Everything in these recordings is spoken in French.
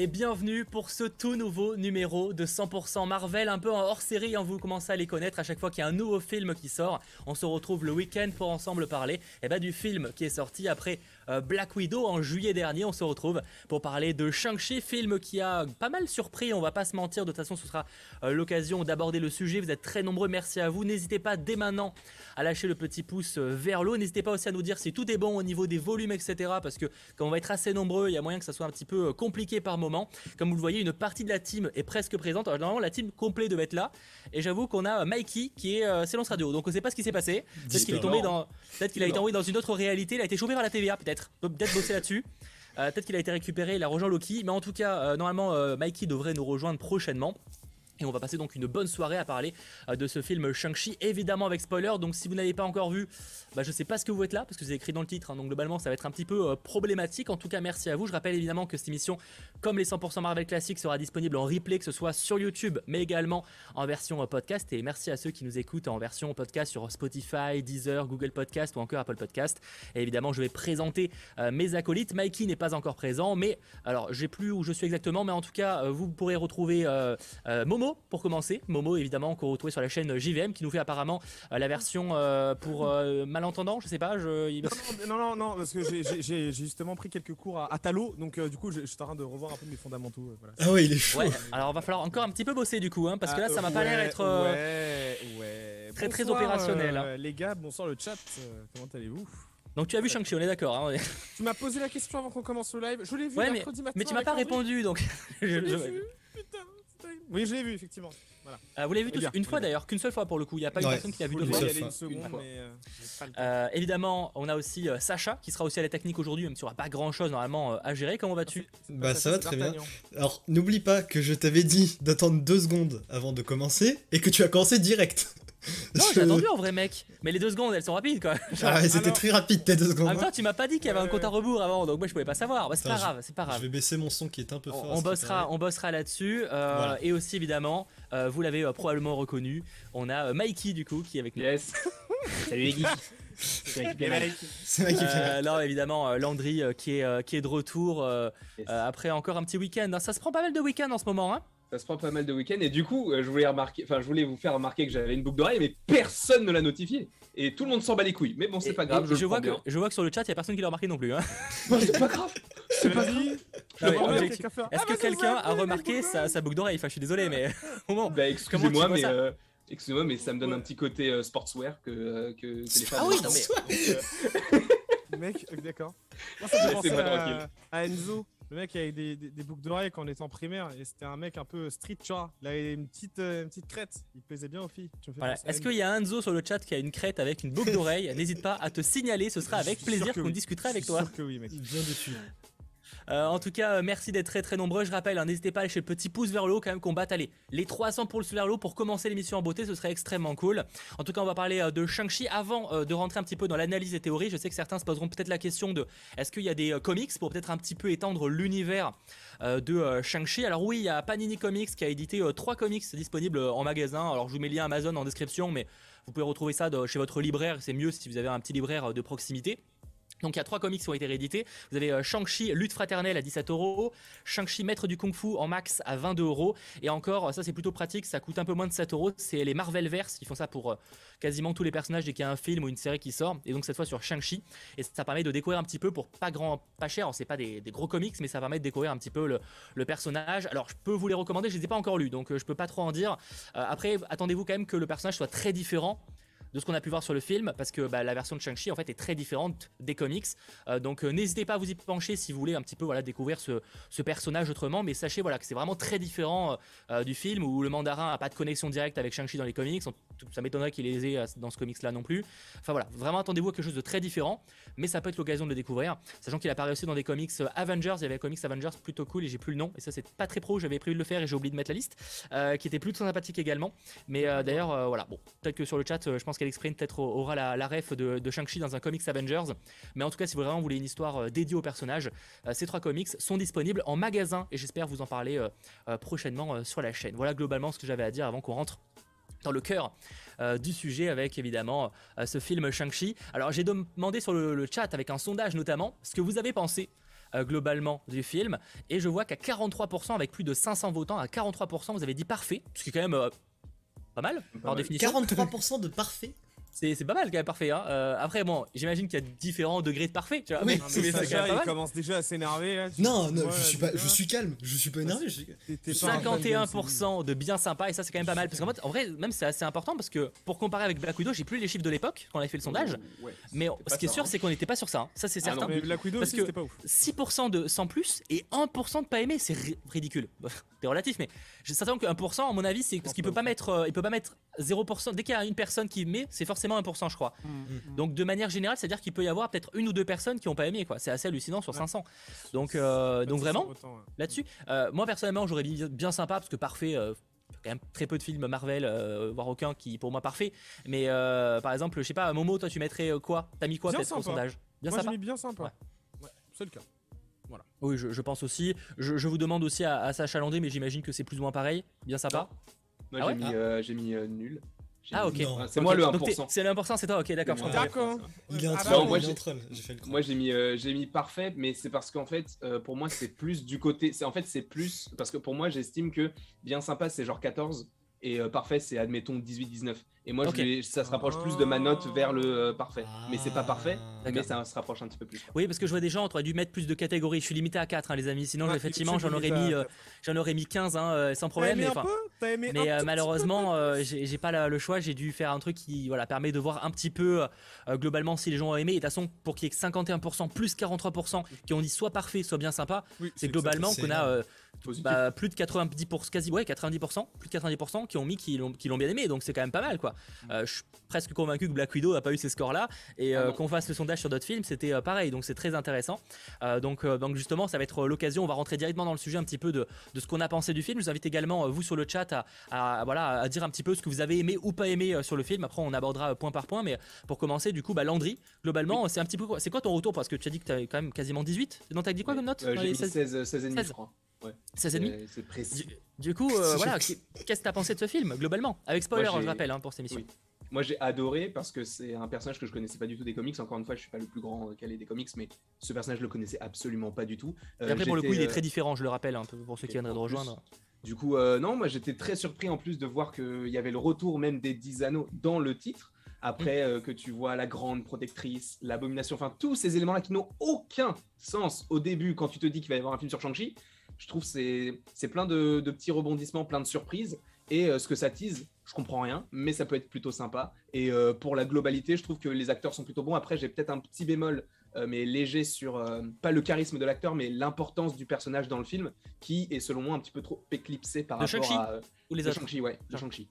et bienvenue pour ce tout nouveau numéro de 100% Marvel, un peu en hors série, hein, vous commencez à les connaître à chaque fois qu'il y a un nouveau film qui sort. On se retrouve le week-end pour ensemble parler eh ben, du film qui est sorti après Black Widow en juillet dernier. On se retrouve pour parler de Shang-Chi, film qui a pas mal surpris, on va pas se mentir, de toute façon ce sera euh, l'occasion d'aborder le sujet. Vous êtes très nombreux, merci à vous. N'hésitez pas dès maintenant à lâcher le petit pouce euh, vers l'eau. N'hésitez pas aussi à nous dire si tout est bon au niveau des volumes, etc. Parce que quand on va être assez nombreux, il y a moyen que ça soit un petit peu compliqué par moment. Comme vous le voyez, une partie de la team est presque présente. Alors, normalement, la team complète devait être là. Et j'avoue qu'on a Mikey qui est euh, Silence Radio. Donc on sait pas ce qui s'est passé. Peut-être qu'il est tombé dans. Peut-être qu'il a été envoyé dans une autre réalité. Il a été chopé par la TVA, peut-être. Peut-être bosser là-dessus. Euh, peut-être qu'il a été récupéré, il a rejoint Loki. Mais en tout cas, euh, normalement, Mikey devrait nous rejoindre prochainement. Et on va passer donc une bonne soirée à parler euh, de ce film Shang-Chi, évidemment avec spoiler. Donc si vous n'avez pas encore vu, bah, je sais pas ce que vous êtes là, parce que c'est écrit dans le titre. Hein. donc globalement, ça va être un petit peu euh, problématique. En tout cas, merci à vous. Je rappelle évidemment que cette émission, comme les 100% Marvel classiques, sera disponible en replay, que ce soit sur YouTube, mais également en version euh, podcast. Et merci à ceux qui nous écoutent en version podcast sur Spotify, Deezer, Google Podcast ou encore Apple Podcast. Et évidemment, je vais présenter mes acolytes. Mikey n'est pas encore présent, mais alors j'ai plus où je suis exactement, mais en tout cas, vous pourrez retrouver Momo pour commencer. Momo évidemment qu'on retrouve sur la chaîne JVM qui nous fait apparemment euh, la version euh, pour euh, malentendants, je sais pas. Je... Non, non, non, parce que j'ai justement pris quelques cours à, Talo, donc du coup je suis en train de revoir un peu mes fondamentaux. Ah ouais, il est chaud. alors va falloir encore un petit peu bosser du coup, hein, parce que là ça m'a pas l'air être très très opérationnel. Hein. les gars, bonsoir le chat, comment allez-vous? Donc tu as vu Shang-Chi, on est d'accord. Hein, tu m'as posé la question avant qu'on commence le live. Je l'ai vu ouais, mais, Mais tu m'as pas répondu donc. je l'ai vu. Putain. Oui, je l'ai vu, effectivement. Voilà. Euh, vous l'avez vu tous, une fois d'ailleurs, qu'une seule fois pour le coup. Il n'y a pas une personne qui l'a vu deux fois. Euh, évidemment, on a aussi euh, Sacha qui sera aussi à la technique aujourd'hui, même si on n'aura pas grand chose normalement à gérer. Comment vas-tu? Bah, ça va très bien. Alors, n'oublie pas que je t'avais dit d'attendre deux secondes avant de commencer et que tu as commencé direct. Non, j'ai attendu en vrai, mec. Mais les deux secondes, elles sont rapides quoi. Ah, c'était très rapide tes deux secondes. En même temps, tu m'as pas dit qu'il y avait un compte à rebours avant, donc moi je pouvais pas savoir. Bah, c'est pas grave, c'est pas grave. Je vais baisser mon son qui est un peu fort. On, bossera, on bossera là-dessus. Euh, et aussi évidemment, euh, vous l'avez euh, probablement reconnu, on a Mikey du coup qui est avec nous. Yes. Salut les geeks. C'est Mikey. Euh, non, évidemment, Landry qui, est, qui est de retour après encore un petit week-end. Ça se prend pas mal de week-end en ce moment, hein ça se prend pas mal de week-ends. Et du coup, euh, je voulais remarquer, enfin, je voulais vous faire remarquer que j'avais une boucle d'oreille, mais personne ne l'a notifié. Et tout le monde s'en bat les couilles. Mais bon, c'est pas grave. Je, vois que, je vois que sur le chat, il y a personne qui l'a remarqué non plus. Hein. c'est pas grave. C'est pas grave. Ah Est-ce ah, que quelqu'un a remarqué sa, boucle d'oreille? Enfin, je suis désolé, mais moment. Bah, excusez-moi, mais. Euh, excusez-moi, mais ça me donne un petit côté euh, sportswear que, que, les femmes. Ah oui, non mais. Mec, d'accord. Moi, ça me fait à Enzo. Le mec avait des, des, boucles d'oreilles quand on était en primaire et c'était un mec un peu street, tu vois. Il avait une petite, euh, une petite crête. Il plaisait bien aux filles. Est-ce qu'il y a Enzo sur le chat qui a une crête avec une boucle d'oreille? N'hésite pas à te signaler, ce sera avec plaisir qu'on discutera avec toi. Sûr que oui, mec. Il vient dessus. Euh, en tout cas, euh, merci d'être très très nombreux. Je rappelle, hein, n'hésitez pas à lâcher le petit pouce vers le haut quand même qu'on batte les 300 pouces vers le haut pour commencer l'émission en beauté, ce serait extrêmement cool. En tout cas, on va parler euh, de Shang-Chi avant de rentrer un petit peu dans l'analyse des théories. Je sais que certains se poseront peut-être la question de est-ce qu'il y a des comics pour peut-être un petit peu étendre l'univers de Shang-Chi? Alors oui, il y a Panini Comics qui a édité trois comics disponibles en magasin. Alors je vous mets le lien Amazon en description, mais vous pouvez retrouver ça chez votre libraire. C'est mieux si vous avez un petit libraire de proximité. Donc il y a trois comics qui ont été réédités. Vous avez euh, Shang-Chi Lutte fraternelle à 17 euros, Shang-Chi Maître du Kung Fu en max à 22 euros. Et encore, ça c'est plutôt pratique, ça coûte un peu moins de 7 euros. C'est les Marvel Verse qui font ça pour euh, quasiment tous les personnages dès qu'il y a un film ou une série qui sort. Et donc cette fois sur Shang-Chi. Et ça permet de découvrir un petit peu pour pas grand, pas cher. C'est pas des, gros comics, mais ça permet de découvrir un petit peu le, personnage. Alors je peux vous les recommander, je les ai pas encore lus, donc euh, je peux pas trop en dire. après, attendez-vous quand même que le personnage soit très différent de ce qu'on a pu voir sur le film, parce que bah, la version de Shang-Chi en fait est très différente des comics. Euh, donc euh, n'hésitez pas à vous y pencher si vous voulez un petit peu voilà découvrir ce, personnage autrement, mais sachez voilà que c'est vraiment très différent euh, du film où le mandarin a pas de connexion directe avec Shang-Chi dans les comics. Ça m'étonnerait qu'il les ait dans ce comics là non plus. Enfin voilà, vraiment attendez-vous à quelque chose de très différent, mais ça peut être l'occasion de le découvrir. Sachant qu'il apparaît aussi dans des comics Avengers, il y avait un comics Avengers plutôt cool et j'ai plus le nom, et ça c'est pas très pro, j'avais prévu de le faire et j'ai oublié de mettre la liste, qui était plutôt sympathique également. Mais d'ailleurs voilà, bon, peut-être que sur le chat, je pense qu'Alex Sprint peut-être aura la, ref de, Shang-Chi dans un comics Avengers. Mais en tout cas, si vous vraiment voulez une histoire euh, dédiée au personnage, euh, ces trois comics sont disponibles en magasin et j'espère vous en parler euh, prochainement sur la chaîne. Voilà globalement ce que j'avais à dire avant qu'on rentre dans le cœur du sujet avec évidemment ce film Shang-Chi. Alors j'ai demandé sur le, chat avec un sondage notamment ce que vous avez pensé globalement du film. Et je vois qu'à 43%, avec plus de 500 votants, à 43%, vous avez dit parfait, ce qui est quand même pas mal, par définition. 43% de parfait c'est pas mal quand même parfait. Hein. Euh, après, bon, j'imagine qu'il y a différents degrés de parfait. Tu vois, mais, mais, il commence déjà à s'énerver. Non, non, je suis pas, je suis calme, je suis pas énervé. 51% de bien sympa et ça c'est quand même pas mal parce qu'en fait, en vrai, même c'est assez important parce que pour comparer avec Black Widow, j'ai plus les chiffres de l'époque quand on avait fait le sondage. mais ce qui est sûr, hein. c'est qu'on n'était pas sur ça. Hein. Ça c'est ah certain. mais Black Widow parce que pas ouf. 6% de sans plus et 1% de pas aimé, c'est ridicule. c'est relatif, mais j'ai certain que 1%, à mon avis, c'est parce qu'il peut pas mettre, euh, il peut pas mettre 0%. Dès qu'il y a une personne qui met, c'est forcément 1%, je crois. Mm, mm, mm. Donc de manière générale, c'est-à-dire qu'il peut y avoir peut-être une ou deux personnes qui ont pas aimé, quoi. C'est assez hallucinant sur 500. Donc, euh, donc vraiment, là-dessus, euh, moi personnellement, j'aurais dit bien sympa parce que parfait. Euh, quand même très peu de films Marvel, voire aucun qui pour moi parfait. Mais par exemple, je sais pas, Momo, toi tu mettrais quoi? T'as mis quoi peut-être au sondage? Bien moi, sympa. Mis bien sympa. Ouais. c'est le cas. Voilà. Oui, je, pense aussi. Je, vous demande aussi à, Sacha Landry, mais j'imagine que c'est plus ou moins pareil. Bien sympa. Moi, j'ai ah mis, mis nul. Ah ok. C'est moi le 1%. C'est le 1%, c'est toi, ok, d'accord. D'accord. Il est en train, moi, j'ai Moi j'ai mis, euh, j'ai mis parfait, mais c'est parce qu'en fait, euh, pour moi c'est plus du côté, c'est en fait c'est plus parce que pour moi j'estime que bien sympa c'est genre 14 et euh, parfait c'est admettons 18-19. Et moi, ça se rapproche plus de ma note vers le euh, parfait. Mais c'est pas parfait, ah. mais ça se rapproche un petit peu plus. Oui, parce que je vois des gens, on aurait dû mettre plus de catégories. Je suis limité à 4, hein, les amis. Sinon, effectivement, j'en aurais, mis, euh, j'en aurais mis 15 hein, euh, sans problème. Mais, mais malheureusement, j'ai pas le choix. J'ai dû faire un truc qui voilà, permet de voir un petit peu globalement si les gens ont aimé. Et de toute façon, pour qu'il y ait que 51% plus 43% qui ont dit soit parfait, soit bien sympa, c'est globalement qu'on a bah, plus de 90%, quasi ouais, 90%, plus de 90% qui ont mis qui l'ont bien aimé. Donc c'est quand même pas mal quoi. Euh, je suis presque convaincu que Black Widow n'a pas eu ces scores-là et euh, ah qu'on fasse le sondage sur d'autres films, c'était euh, pareil. Donc c'est très intéressant. donc, donc justement, ça va être l'occasion. On va rentrer directement dans le sujet un petit peu de, de ce qu'on a pensé du film. Je vous invite également vous sur le chat à, voilà à dire un petit peu ce que vous avez aimé ou pas aimé sur le film. Après, on abordera point par point. Mais pour commencer, du coup, bah, Landry, globalement, c'est un petit peu quoi C'est quoi ton retour? Parce que tu as dit que tu as quand même quasiment 18. Non, t'as dit quoi comme note? J'ai 16, 16, et demi, je crois. Ouais. 16 et demi C'est précis. Du, coup, voilà, qu'est-ce que tu as pensé de ce film, globalement? Avec spoiler, je rappelle, hein, pour cette émission. Moi j'ai adoré parce que c'est un personnage que je connaissais pas du tout des comics. Encore une fois, je suis pas le plus grand calé des comics, mais ce personnage je le connaissais absolument pas du tout. Euh, et après pour le coup, il est très différent, je le rappelle, un peu pour ceux qui viendraient de rejoindre. Du coup, euh, non, moi j'étais très surpris en plus de voir qu'il y avait le retour même des 10 anneaux dans le titre. Après euh, que tu vois la grande protectrice, l'abomination, enfin tous ces éléments-là qui n'ont aucun sens au début quand tu te dis qu'il va y avoir un film sur Shang-Chi. Je trouve c'est c'est plein de, de, petits rebondissements, plein de surprises. Et ce que ça tease, je comprends rien, mais ça peut être plutôt sympa. Et euh, pour la globalité, je trouve que les acteurs sont plutôt bons. Après, j'ai peut-être un petit bémol, euh, mais léger sur euh, pas le charisme de l'acteur, mais l'importance du personnage dans le film, qui est selon moi un petit peu trop éclipsé par rapport à ou les. Shang-Chi, ouais, Shang-Chi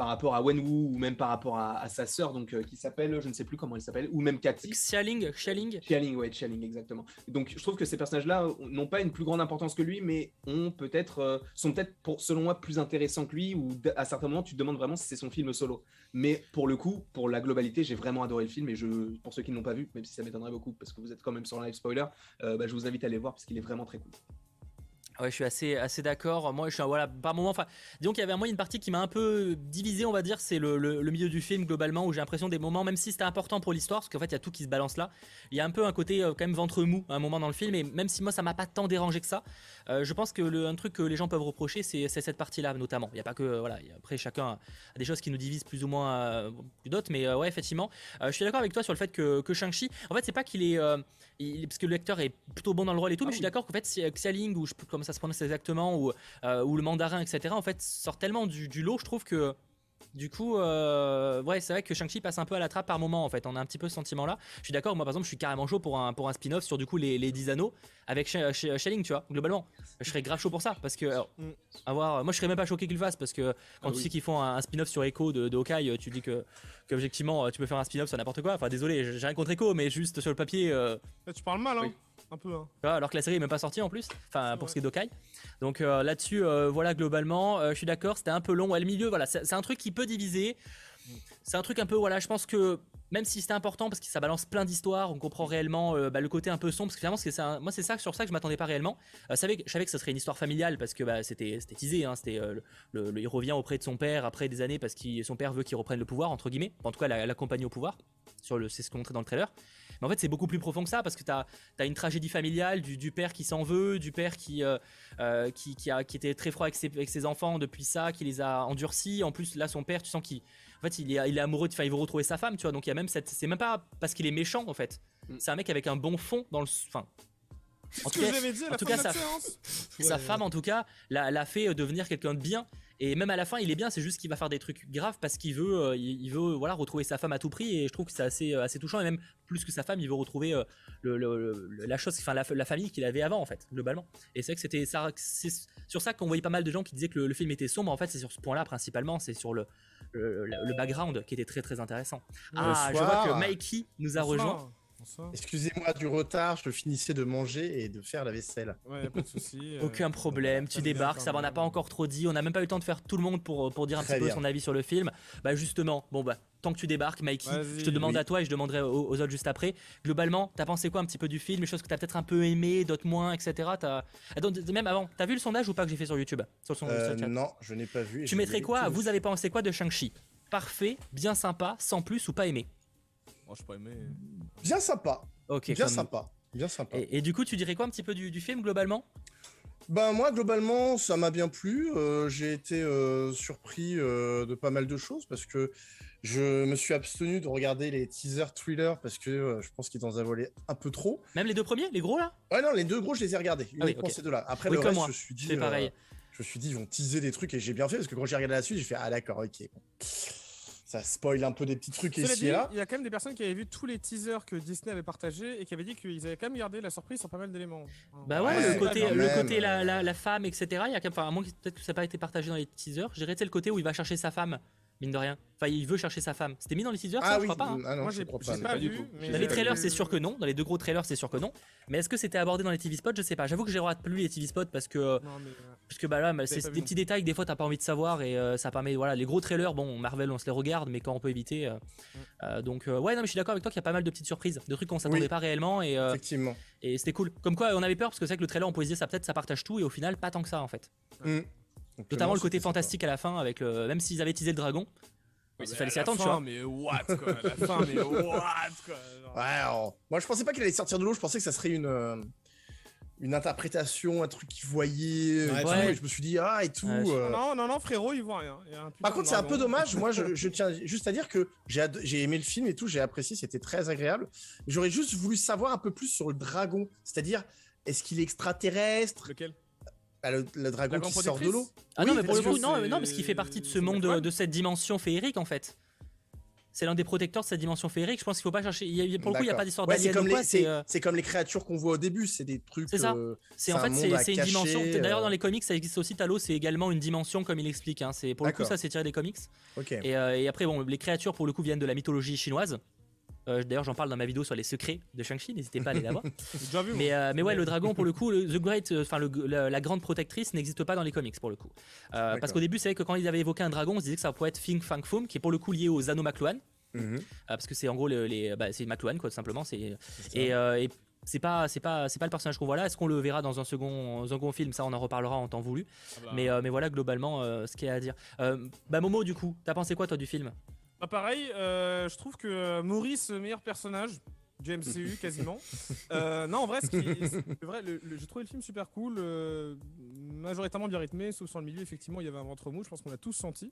par rapport à Wenwu ou même par rapport à, sa sœur, donc euh, qui s'appelle, je ne sais plus comment elle s'appelle, ou même Cathy. Xialing, Xialing. Xialing, ouais, Xialing, exactement. Donc je trouve que ces personnages-là n'ont pas une plus grande importance que lui, mais ont peut-être, euh, sont peut-être, pour, selon moi, plus intéressants que lui, ou à certains moments, tu te demandes vraiment si c'est son film solo. Mais pour le coup, pour la globalité, j'ai vraiment adoré le film, et je, pour ceux qui ne l'ont pas vu, même si ça m'étonnerait beaucoup, parce que vous êtes quand même sur live spoiler, euh, bah, je vous invite à aller voir, parce qu'il est vraiment très cool. Ouais, je suis assez, assez d'accord. Moi, je suis, voilà, par moment, enfin, disons qu'il y avait moi une partie qui m'a un peu divisé, on va dire, c'est le, le, milieu du film globalement, où j'ai l'impression des moments, même si c'était important pour l'histoire, parce qu'en fait, il y a tout qui se balance là, il y a un peu un côté euh, quand même ventre mou à un moment dans le film, et même si moi, ça m'a pas tant dérangé que ça, euh, je pense que le, un truc que les gens peuvent reprocher, c'est cette partie-là, notamment. Il n'y a pas que, voilà, après, chacun a des choses qui nous divisent plus ou moins euh, d'autres, mais ouais, effectivement, je suis d'accord avec toi sur le fait que, que Shang-Chi, en fait, c'est pas qu'il est, parce que le lecteur est plutôt bon dans le rôle et tout, ah mais je suis d'accord qu'en fait, Xialing, ou je plus comment ça se prononce exactement, ou, euh, ou le mandarin, etc., en fait, sort tellement du, du lot, je trouve que du coup, euh, ouais, c'est vrai que Shang-Chi passe un peu à la trappe par moment en fait. On a un petit peu ce sentiment là. Je suis d'accord, moi par exemple, je suis carrément chaud pour un, pour un spin-off sur du coup les, les 10 anneaux avec Shelling, tu vois, globalement. Je serais grave chaud pour ça parce que, mm. avoir, moi je serais même pas choqué qu'ils le fassent parce que quand ah tu sais qu'ils font un, spin-off sur Echo de, de Hawkeye, tu dis que, que objectivement tu peux faire un spin-off sur n'importe quoi. Enfin, désolé, j'ai rien contre Echo, mais juste sur le papier. Euh, tu parles mal, hein. Un peu, hein. Alors que la série est même pas sortie en plus, enfin pour ce qui est d'Okai. Donc euh, là-dessus, euh, voilà globalement, euh, je suis d'accord, c'était un peu long. Ouais, le milieu, voilà, c'est un truc qui peut diviser. C'est un truc un peu, voilà, je pense que même si c'était important parce que ça balance plein d'histoires, on comprend réellement euh, bah, le côté un peu sombre. Parce que finalement, c'est moi, c'est ça sur ça que je m'attendais pas réellement. Euh, je, savais que, je savais que ça serait une histoire familiale parce que bah, c'était teasé. Hein, c'était, euh, le, il revient auprès de son père après des années parce que son père veut qu'il reprenne le pouvoir, entre guillemets. En tout cas, l'accompagner au pouvoir. Sur le, c'est ce qu'on montrait dans le trailer. Mais en fait, c'est beaucoup plus profond que ça parce que tu as, une tragédie familiale du, père qui s'en veut, du père qui, qui, qui, a, qui était très froid avec ses, avec ses enfants depuis ça, qui les a endurcis. En plus, là, son père, tu sens qu'il en fait, il est, il est amoureux, de, enfin, il veut retrouver sa femme, tu vois. Donc il y a même cette, c'est même pas parce qu'il est méchant en fait. Mm. C'est un mec avec un bon fond dans le, enfin. En tout, cas, en tout cas, sa, sa femme, en tout cas, l'a fait euh, devenir quelqu'un de bien. Et même à la fin, il est bien. C'est juste qu'il va faire des trucs graves parce qu'il veut, euh, il veut, voilà, retrouver sa femme à tout prix. Et je trouve que c'est assez, euh, assez touchant. Et même plus que sa femme, il veut retrouver le, la chose, enfin la, famille qu'il avait avant, en fait, globalement. Et c'est vrai que c'était ça, c'est sur ça qu'on voyait pas mal de gens qui disaient que le, film était sombre. En fait, c'est sur ce point-là principalement. C'est sur le, le, background qui était très très intéressant. Ah, je vois que Mikey nous a rejoint. Excusez-moi du retard, je finissais de manger et de faire la vaisselle. Ouais, pas de souci. Euh, Aucun problème, tu débarques, ça va, on n'a pas encore trop dit, on n'a même pas eu le temps de faire tout le monde pour, pour dire un petit peu son avis sur le film. Bah justement, bon bah tant que tu débarques, Mikey, je te demande à toi et je demanderai aux, autres juste après. Globalement, t'as pensé quoi un petit peu du film, les choses que t'as peut-être un peu aimé, d'autres moins, etc. As... même avant, t'as vu le sondage ou pas que j'ai fait sur YouTube sur euh, Non, je n'ai pas vu. Tu mettrais quoi? Vous avez pensé quoi de Shang-Chi? Parfait, bien sympa, sans plus ou pas aimé? Moi, je pas aimé. Bien sympa. Ok. Bien sympa. Bien sympa. Et, du coup, tu dirais quoi un petit peu du, film globalement? Ben moi globalement ça m'a bien plu. Euh, j'ai été euh, surpris de pas mal de choses parce que je me suis abstenu de regarder les teaser thrillers parce que euh, je pense qu'ils en volé un peu trop. Même les deux premiers, les gros là? Ouais, non, les deux gros, je les ai regardés. Ah uniquement ces deux-là. Après, le reste, je suis dit. pareil. Euh, je me suis dit, ils vont teaser des trucs et j'ai bien fait parce que quand j'ai regardé la suite, j'ai fait Ah, d'accord, ok. Ça spoil un peu des petits trucs ici et là. Il y a quand même des personnes qui avaient vu tous les teasers que Disney avait partagés et qui avaient dit qu'ils avaient quand même gardé la surprise sur pas mal d'éléments. Bah ouais, le côté, le côté la, la, femme, etc. Il y a quand même, enfin, à moins peut-être que ça n'a pas été partagé dans les teasers. J'ai le côté où il va chercher sa femme mine de rien. Enfin, il veut chercher sa femme. C'était mis dans les teasers, ah ça, oui. je crois pas. Hein. Ah non, Moi, j'ai pas, pas, du tout. Dans les trailers, c'est sûr que non. Dans les deux gros trailers, c'est sûr que non. Mais est-ce que c'était abordé dans les TV spots? Je sais pas. J'avoue que j'ai raté plus les TV spots parce que non, mais, euh, parce que bah là, bah, c'est des petits détails que des fois t'as pas envie de savoir et euh, ça permet. Voilà, les gros trailers, bon, Marvel, on se les regarde, mais quand on peut éviter. Euh, mm. donc ouais, non, mais je suis d'accord avec toi qu'il y a pas mal de petites surprises, de trucs qu'on s'attendait pas réellement et effectivement. Et c'était cool. Comme quoi, on avait peur parce que c'est vrai que le trailer, on pouvait dire ça peut-être ça partage tout et au final, pas tant que ça en fait. Mm. Notamment le côté fantastique à la fin avec le même s'ils avaient teasé le dragon il fallait s'y attendre, tu vois. Mais what, quoi, la fin, mais what, quoi. Ouais, moi je pensais pas qu'il allait sortir de l'eau, je pensais que ça serait une, euh, une interprétation, un truc qu'il voyait. Ouais, et je me suis dit, ah, et tout. Euh. Non, non, non, frérot, il voit rien. Par contre, c'est un peu dommage. Moi, je, je, tiens juste à dire que j'ai aimé le film et tout, j'ai apprécié, c'était très agréable. J'aurais juste voulu savoir un peu plus sur le dragon. C'est-à-dire, est-ce qu'il est extraterrestre? Lequel? Bah, le, dragon qui sort de l'eau. Ah non, mais pour le coup, non, non, parce qu'il fait partie de ce monde, de, cette dimension féerique en fait. C'est l'un des protecteurs de cette dimension féerique. Je pense qu'il faut pas chercher. pour le coup, il n'y a pas d'histoire ouais, euh, C'est comme, les créatures qu'on voit au début. C'est des trucs. C'est ça. Euh, c'est en fait, c'est une dimension. D'ailleurs, euh. dans les comics, ça existe aussi. Talos, c'est également une dimension, comme il explique. Hein. C'est pour le coup, ça, c'est tiré des comics. Et, et, après, bon, les créatures, pour le coup, viennent de la mythologie chinoise. Euh, d'ailleurs, j'en parle dans ma vidéo sur les secrets de Shang-Chi, n'hésitez pas à aller la voir. mais, euh, mais ouais, le dragon, pour le coup, The Great, euh, enfin, la, grande protectrice n'existe pas dans les comics, pour le coup. parce qu'au début, c'est vrai que quand ils avaient évoqué un dragon, on se disait que ça pourrait être Fing Fang Foom, qui est pour le coup lié aux anneaux McLuhan. Mhm. parce que c'est en gros les, bah, c'est McLuhan quoi tout simplement c'est et, c'est pas c'est pas c'est pas le personnage qu'on voit là est-ce qu'on le verra dans un second, un second film? Ça on en reparlera en temps voulu ah bah. mais mais voilà globalement ce qu'il y a à dire bah Momo du coup t'as pensé quoi toi du film? Bah pareil, euh, je trouve que euh, Maurice, meilleur personnage du MCU quasiment. Euh, non, en vrai, vrai, j'ai trouvé le film super cool, majoritairement bien rythmé, sauf sur le milieu, effectivement, il y avait un ventre mou, je pense qu'on a tous senti.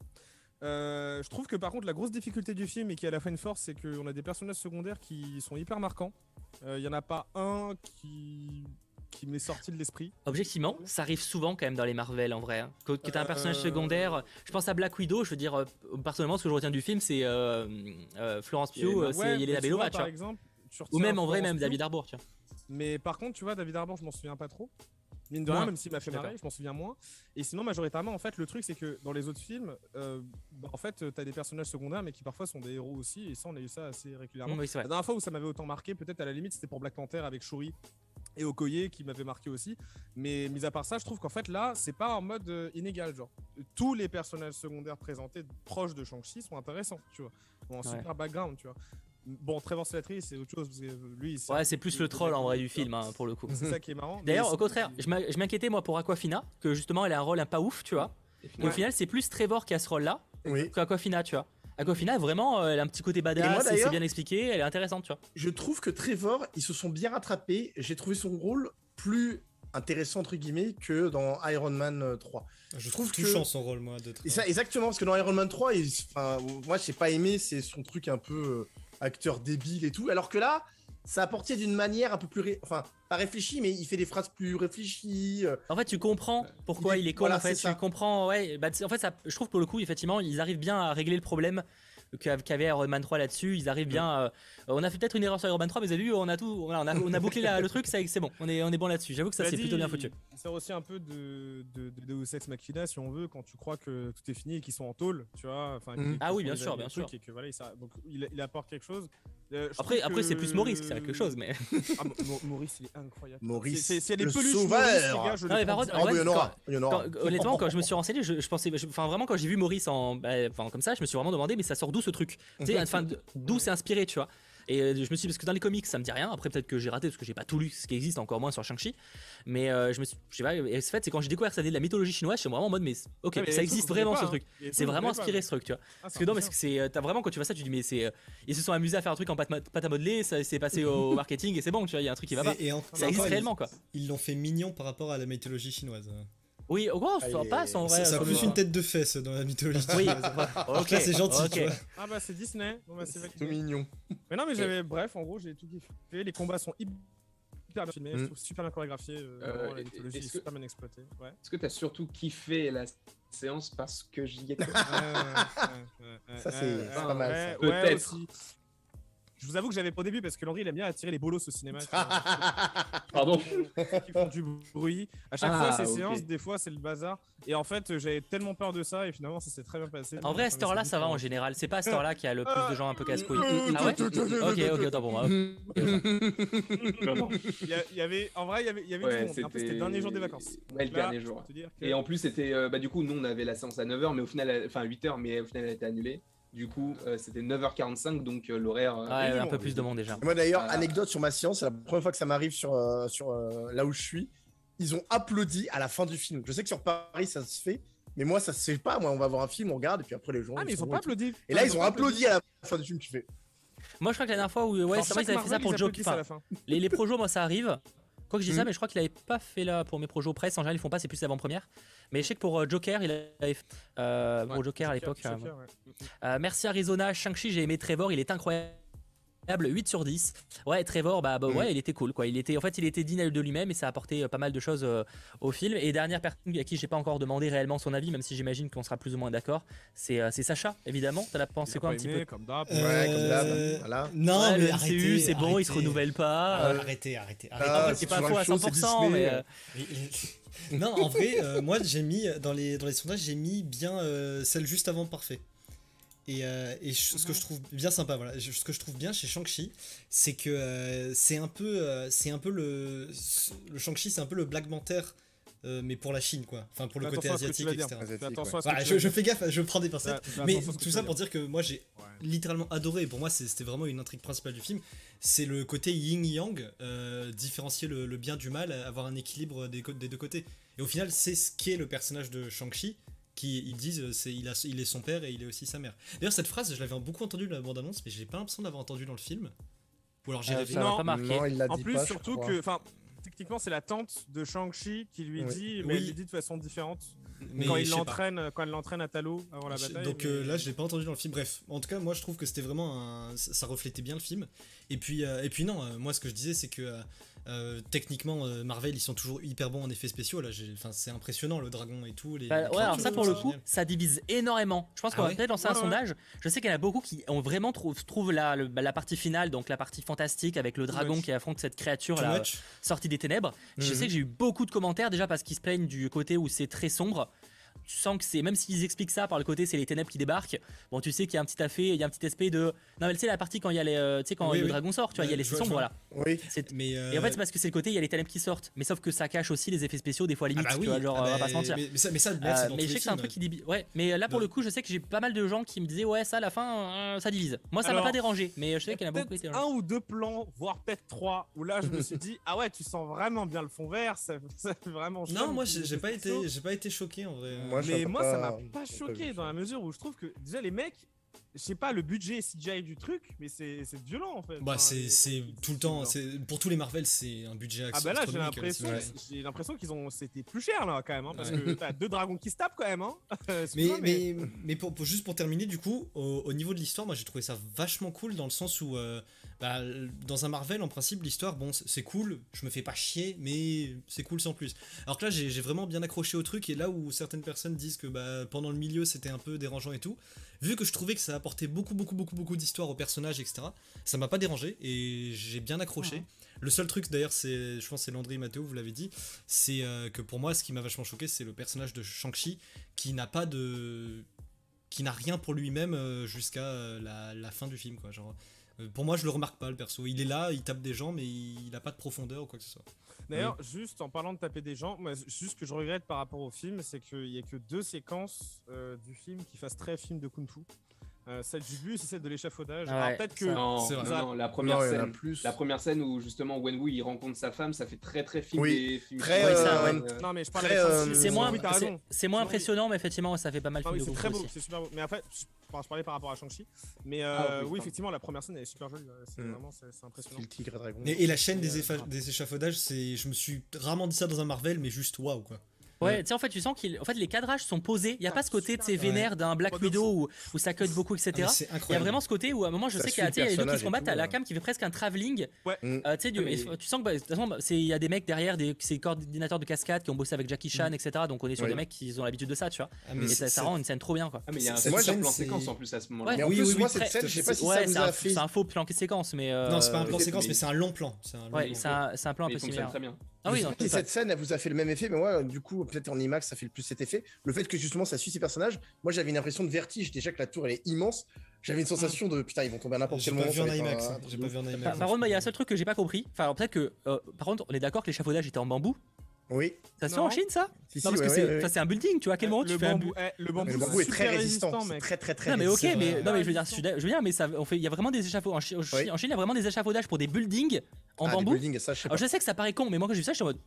je trouve que par contre, la grosse difficulté du film et qui est à la fois une force, c'est qu'on a des personnages secondaires qui sont hyper marquants. Il n'y en a pas un qui qui m'est sorti de l'esprit. Objectivement, ça arrive souvent quand même dans les Marvel en vrai. Hein. Que, tu as un personnage euh, secondaire, je pense à Black Widow, je veux dire, euh, personnellement, ce que je retiens du film, c'est euh, Florence Pugh, c'est Yelena Belova, tu vois. Exemple, Ou même en vrai, même David Harbour, tu vois. Mais par contre, tu vois, David Harbour, je m'en souviens pas trop. Mine de rien, même s'il m'a fait marrer, je m'en souviens moins. Et sinon, majoritairement, en fait, le truc, c'est que dans les autres films, bah, en fait, t'as des personnages secondaires, mais qui parfois sont des héros aussi. Et ça, on a eu ça assez régulièrement. la dernière fois où ça m'avait autant marqué, peut-être à la limite, c'était pour Black Panther avec Shuri et Okoye qui m'avait marqué aussi. Mais mis à part ça, je trouve qu'en fait là, c'est pas en mode euh, inégal. Genre, tous les personnages secondaires présentés proches de Shang-Chi sont intéressants, tu vois, ont un super background, tu vois. bon, Trevor Slattery, c'est autre chose. Parce que lui, ouais, c'est plus le troll en vrai du film, hein, pour le coup. C'est ça qui est marrant. D'ailleurs, au contraire, je m'inquiétais moi pour Aquafina, que justement elle a un rôle un pas ouf, tu vois. Et au final, c'est plus Trevor qui a ce rôle-là oui. qu'Aquafina, tu vois. Aquafina, vraiment, euh, elle a un petit côté badass, c'est bien expliqué, elle est intéressante, tu vois. Je trouve que Trevor, ils se sont bien rattrapés. J'ai trouvé son rôle plus intéressant entre guillemets que dans Iron Man 3. Euh, je trouve touchant son rôle moi de Et ça, exactement parce que dans Iron Man 3, il... enfin, moi j'ai pas aimé c'est son truc un peu euh, acteur débile et tout alors que là ça apporté d'une manière un peu plus enfin pas réfléchie mais il fait des phrases plus réfléchies. Euh. En fait, tu comprends pourquoi il est, con en fait, tu comprends ouais, bah, en fait ça, je trouve pour le coup effectivement, ils arrivent bien à régler le problème qu'avait Iron Man 3 là-dessus. Ils arrivent bien. Euh, on a fait peut-être une erreur sur Iron Man 3, mais vous avez vu, on a tout, on a, on a bouclé le truc, c'est bon, on est, on est bon là-dessus. J'avoue que ça c'est plutôt bien foutu. C'est aussi un peu de, de, de Deus Ex Machina, si on veut, quand tu crois que tout est fini et qu'ils sont en tôle, tu vois. Mhm. Ah oui, bien sûr, bien sûr. Et que, voilà, donc il, apporte quelque chose. Euh, après, après c'est plus Maurice qui a quelque chose, mais. ah, Maurice, il est incroyable. Maurice, c'est le sauveur. non, mais par contre, honnêtement, quand je me suis renseigné, je, pensais, enfin vraiment, quand j'ai vu Maurice en, bah, comme ça, je me suis vraiment demandé, mais ça sort d'où ce truc enfin, d'où c'est inspiré, tu vois. Et euh, je me suis dit, parce que dans les comics, ça me dit rien. Après, peut-être que j'ai raté parce que j'ai pas tout lu ce qui existe, encore moins sur Shang-Chi. Mais euh, je me suis, je sais pas, et fait, c'est quand j'ai découvert que ça de la mythologie chinoise, je suis vraiment en mode, mais ok, ça existe vraiment ce truc. C'est vraiment inspiré ce truc, tu vois. Ah, parce que non, mais c'est, euh, t'as vraiment, quand tu vois ça, tu dis, mais c'est, ils se sont amusés à faire un truc en pâte, à modeler, ça s'est passé au marketing et c'est bon, tu vois, il y a un truc qui va pas. Et ça existe réellement, quoi. Ils l'ont fait mignon par rapport à la mythologie chinoise. Oui, au gros, ça passe en vrai. Ça a plus une tête de fesse dans la mythologie. Oui, ok, c'est gentil. Ah bah c'est Disney, bon, bah, c'est tout mignon. Mais non, mais j'avais, bref, en gros, j'ai tout kiffé. Les combats sont hyper bien filmés, mm. super bien chorégraphiés, euh, euh, la mythologie est super bien exploitée. Ouais. Est-ce que t'as surtout kiffé la séance parce que j'y étais? Ça c'est pas mal. Peut-être. Je vous avoue que j'avais pas au début parce que Landry il aime bien attirer les bolos au cinéma. Pardon Qui font du bruit. À chaque fois, ah, ces séances, des fois, c'est le bazar. Et en fait, j'avais tellement peur de ça et finalement, ça s'est très bien passé. En vrai, à cette heure-là, ça va en général. C'est pas à cette heure-là qu'il y a le plus de gens un peu casse-couilles. Ah ouais Ok, ok, attends pour moi. il y avait, en vrai, il y avait, il y avait du monde. C'était le dernier jour des vacances. Ouais, le dernier jour. Et en plus, c'était. Euh, bah, du coup, nous, on avait la séance à 9h, mais au final, enfin 8h, mais au final, elle a été annulée. Du coup, euh, c'était 9h45, donc euh, l'horaire. Euh, ouais, un peu plus de monde déjà. Moi d'ailleurs, anecdote sur ma science, c'est la première fois que ça m'arrive sur, sur là où je suis. Ils ont applaudi à la fin du film. Je sais que sur Paris, ça se fait, mais moi, ça se fait pas. Moi, on va voir un film, on regarde, et puis après, les gens. Ah, mais ils, ont pas applaudi. Et là, ils ont applaudi à la fin du film, tu fais. Moi, je crois que la dernière fois où. Ouais, c'est vrai, ils avaient fait ça pour Joker. les, les projos, moi, ça arrive. Quoi que je dis ça, hmm. mais je crois qu'il avait pas fait là pour mes projets presse. En général, ils font pas, c'est plus l'avant-première. Mais je sais que pour euh, Joker, il avait fait. Euh, pour Joker à l'époque. Euh, merci Arizona, Shang-Chi, j'ai aimé Trevor, il est incroyable. 8 sur 10. Ouais, Trevor, bah, bah ouais, mm. il était cool quoi. Il était, en fait, il était digne de lui-même et ça a apporté euh, pas mal de choses euh, au film. Et dernière personne à qui j'ai pas encore demandé réellement son avis, même si j'imagine qu'on sera plus ou moins d'accord, c'est euh, Sacha, évidemment. T'as pensé quoi un petit peu Comme d'hab. Ouais, comme d'hab. Voilà. Non, mais arrêtez, c'est bon, il se renouvelle pas. arrêtez, arrêtez. Ah, c'est pas faux à 100%, mais. non, en vrai, moi j'ai mis dans les dans les sondages, j'ai mis bien celle juste avant parfait. Et, euh, ce que je trouve bien sympa, voilà, ce que je trouve bien chez Shang-Chi, c'est que euh, c'est un peu, euh, c'est un peu le, le Shang-Chi, c'est un peu le Black Panther. mais pour la Chine quoi. Enfin pour le côté asiatique etc je, fais gaffe je prends des pincettes. Mais tout ça pour dire. que moi j'ai littéralement adoré pour moi c'était vraiment une intrigue principale du film c'est le côté yin yang différencier le, bien du mal avoir un équilibre des, des deux côtés. Et au final c'est ce qu'est le personnage de Shang-Chi qui ils disent euh, c'est il, a, il est son père et il est aussi sa mère. D'ailleurs cette phrase je l'avais beaucoup entendue dans la bande annonce mais j'ai pas l'impression d'avoir entendu dans le film. Ou alors j'ai euh, Non, pas marqué. en plus surtout que enfin techniquement c'est la tante de Shang-Chi qui lui dit mais elle lui dit de façon différente. Mais quand il l'entraîne quand elle l'entraîne à Talo avant la bataille. Donc euh, là je l'ai pas entendu dans le film. Bref, en tout cas moi je trouve que c'était vraiment un... ça reflétait bien le film. Et puis et puis non, moi ce que je disais c'est que euh, techniquement, euh, Marvel, ils sont toujours hyper bons en effets spéciaux. Là, enfin, c'est impressionnant le dragon et tout. Les, bah, ouais, alors ça pour le coup, ça divise énormément. Je pense qu'on ah va peut-être lancer un sondage. Je sais qu'il y en a beaucoup qui ont vraiment trouvé la, bah, la partie finale, donc la partie fantastique avec le dragon qui affronte cette créature là, sortie des ténèbres. Je mhm. sais que j'ai eu beaucoup de commentaires déjà parce qu'ils se plaignent du côté où c'est très sombre. Tu sens que c'est même s'ils expliquent ça par le côté c'est les ténèbres qui débarquent. Bon, tu sais qu'il y a un petit effet, il y a un petit aspect de non mais tu sais la partie quand il y a les euh, tu sais quand Oui, le oui. dragon sort, tu vois, il y a Ouais, les sombres voilà. Oui. C'est- Mais, euh, Et en fait, c'est parce que c'est le côté, il y a les ténèbres qui sortent. Mais sauf que ça cache aussi les effets spéciaux, des fois ah limite, bah oui, tu vois, genre, ah on va bah, pas se mentir. Mais, mais ça, mais ça, Euh, mais je sais que c'est un truc qui divise. Ouais, mais là pour Non. le coup, je sais que j'ai pas mal de gens qui me disaient, ouais, ça à la fin, euh, ça divise. Moi, ça m'a pas dérangé, mais je sais qu'il y en a beaucoup un ou deux plans, voire peut-être trois, où là je me suis dit ah ouais tu sens vraiment bien le fond vert, ça, vraiment. Non, moi j'ai pas été choqué en vrai. Moi, Mais moi ça m'a pas- choqué dans la mesure où je trouve que déjà les mecs, je sais pas le budget CGI du truc, mais c'est c'est violent en fait. Bah Enfin, c'est tout le temps, pour tous les Marvel c'est un budget Ah bah là j'ai l'impression, j'ai l'impression qu'ils ont, c'était plus cher là quand même, hein, parce Ouais. que t'as deux dragons qui se tapent quand même. Hein. Mais, mais, mais pour, pour- juste pour terminer, du coup, au, au niveau de l'histoire, moi j'ai trouvé ça vachement cool dans le sens où, euh, bah, dans un Marvel, en principe, l'histoire, bon, c'est- cool, je me fais pas chier, mais c'est cool sans plus. Alors que là, j'ai vraiment bien accroché au truc, et là où certaines personnes disent que bah, pendant le milieu c'était un peu dérangeant et tout, vu que je trouvais que ça apportait beaucoup, beaucoup, beaucoup, beaucoup d'histoire aux personnages, etc., ça m'a pas dérangé, et j'ai bien accroché. Mhm. Le seul truc d'ailleurs, c'est, je pense que c'est Landry et Mathéo, vous l'avez dit, c'est euh, que pour moi, ce qui m'a vachement choqué, c'est le personnage de Shang-Chi qui n'a pas de. qui n'a rien pour lui-même euh, jusqu'à euh, la, la fin du film, quoi. Genre, pour moi, je le remarque pas, le perso. Il est là, il tape des gens, mais il n'a pas de profondeur ou quoi que ce soit. D'ailleurs, juste en parlant de taper des gens, moi, juste ce que je regrette par rapport au film, c'est qu'il y a que deux séquences euh, du film qui fassent très film de kung-fu. Euh, celle du bus et celle de l'échafaudage. Ah ouais, peut-être que Non, la première Non, scène. plus. La première scène où justement Wenwu il rencontre sa femme, ça fait très très film Oui, des films très, Ouais, ça, euh, ouais. Non mais je parle Très, avec Shang-Chi, C'est moins, c'est- impressionnant, mais effectivement, ça fait pas mal Ah oui, de c'est très beau, aussi. c'est super beau. Mais en fait, je, je parlais par rapport à Shang-Chi. Mais euh, Ah, oui, effectivement, la première scène elle est super jolie. C'est Mm. vraiment c'est c'est impressionnant. Le tigre et dragon. Et, et la chaîne Et, des, euh, des échafaudages, c'est, je me suis rarement dit ça dans un Marvel, mais juste waouh, quoi. Ouais, tu sais, en fait, tu sens qu'il, en fait, les cadrages sont posés. Il y a Ah, pas ce côté de ces vénères d'un Black Widow où, où ça cut beaucoup, Ah, etc. c'est Il y a vraiment ce côté où à un moment je Ça sais qu'il y a, les deux qui se combattent, t'as la cam qui fait presque un travelling. Ouais. Mm. Euh, tu Ah, sens que bah, de toute façon, bah, c'est- il y a des mecs derrière, des, c'est coordinateurs de cascade qui ont bossé avec Jackie Chan, etc. Donc on est sur des mecs qui ont l'habitude de ça, tu vois. Ah, mais Et ça, rend une scène trop bien, quoi. Ah mais il y a un plan séquence en plus à ce moment-là. Ouais, Mais Oui, moi, oui, cette scène, je sais pas si ouais, ça c'est vous un, a fait. c'est un faux plan séquence, mais. euh, Non, c'est pas un plan séquence, mais- c'est un long plan. C'est un plan. c'est un, peu similaire. Ah oui, à- cette scène, elle vous a fait le même effet, mais moi, du coup, peut-être en IMAX, ça fait le plus cet effet. Le fait que justement, ça suit ces personnages, moi, j'avais une impression de vertige. Déjà que la tour, elle est immense. J'avais une sensation de putain, ils vont tomber à n'importe J'ai quel pas moment. vu en IMAX. un- hein. J'ai pas vu en Par, IMAX. par contre, moi, il y a un seul truc que j'ai pas compris. Enfin, alors, peut-être que. euh, par contre, on est d'accord que l'échafaudage était en bambou. Oui. Ça se fait en Chine, ça? Si, si, Non, parce ouais, que c'est ouais, un building, tu vois. À quel moment le tu fais un bambou, bu- eh, le bambou, le bambou est très résistant. Mec. très, très, très Non mais ok, mais non mais je veux dire, je suis je veux dire, mais ça, on fait, il y a vraiment des échafaudages en, Chine, il y a vraiment des échafaudages pour des buildings en Ah, des bambou. buildings, ça, je sais pas. Alors je sais que ça paraît con, mais moi quand j'ai vu ça, j'étais en mode,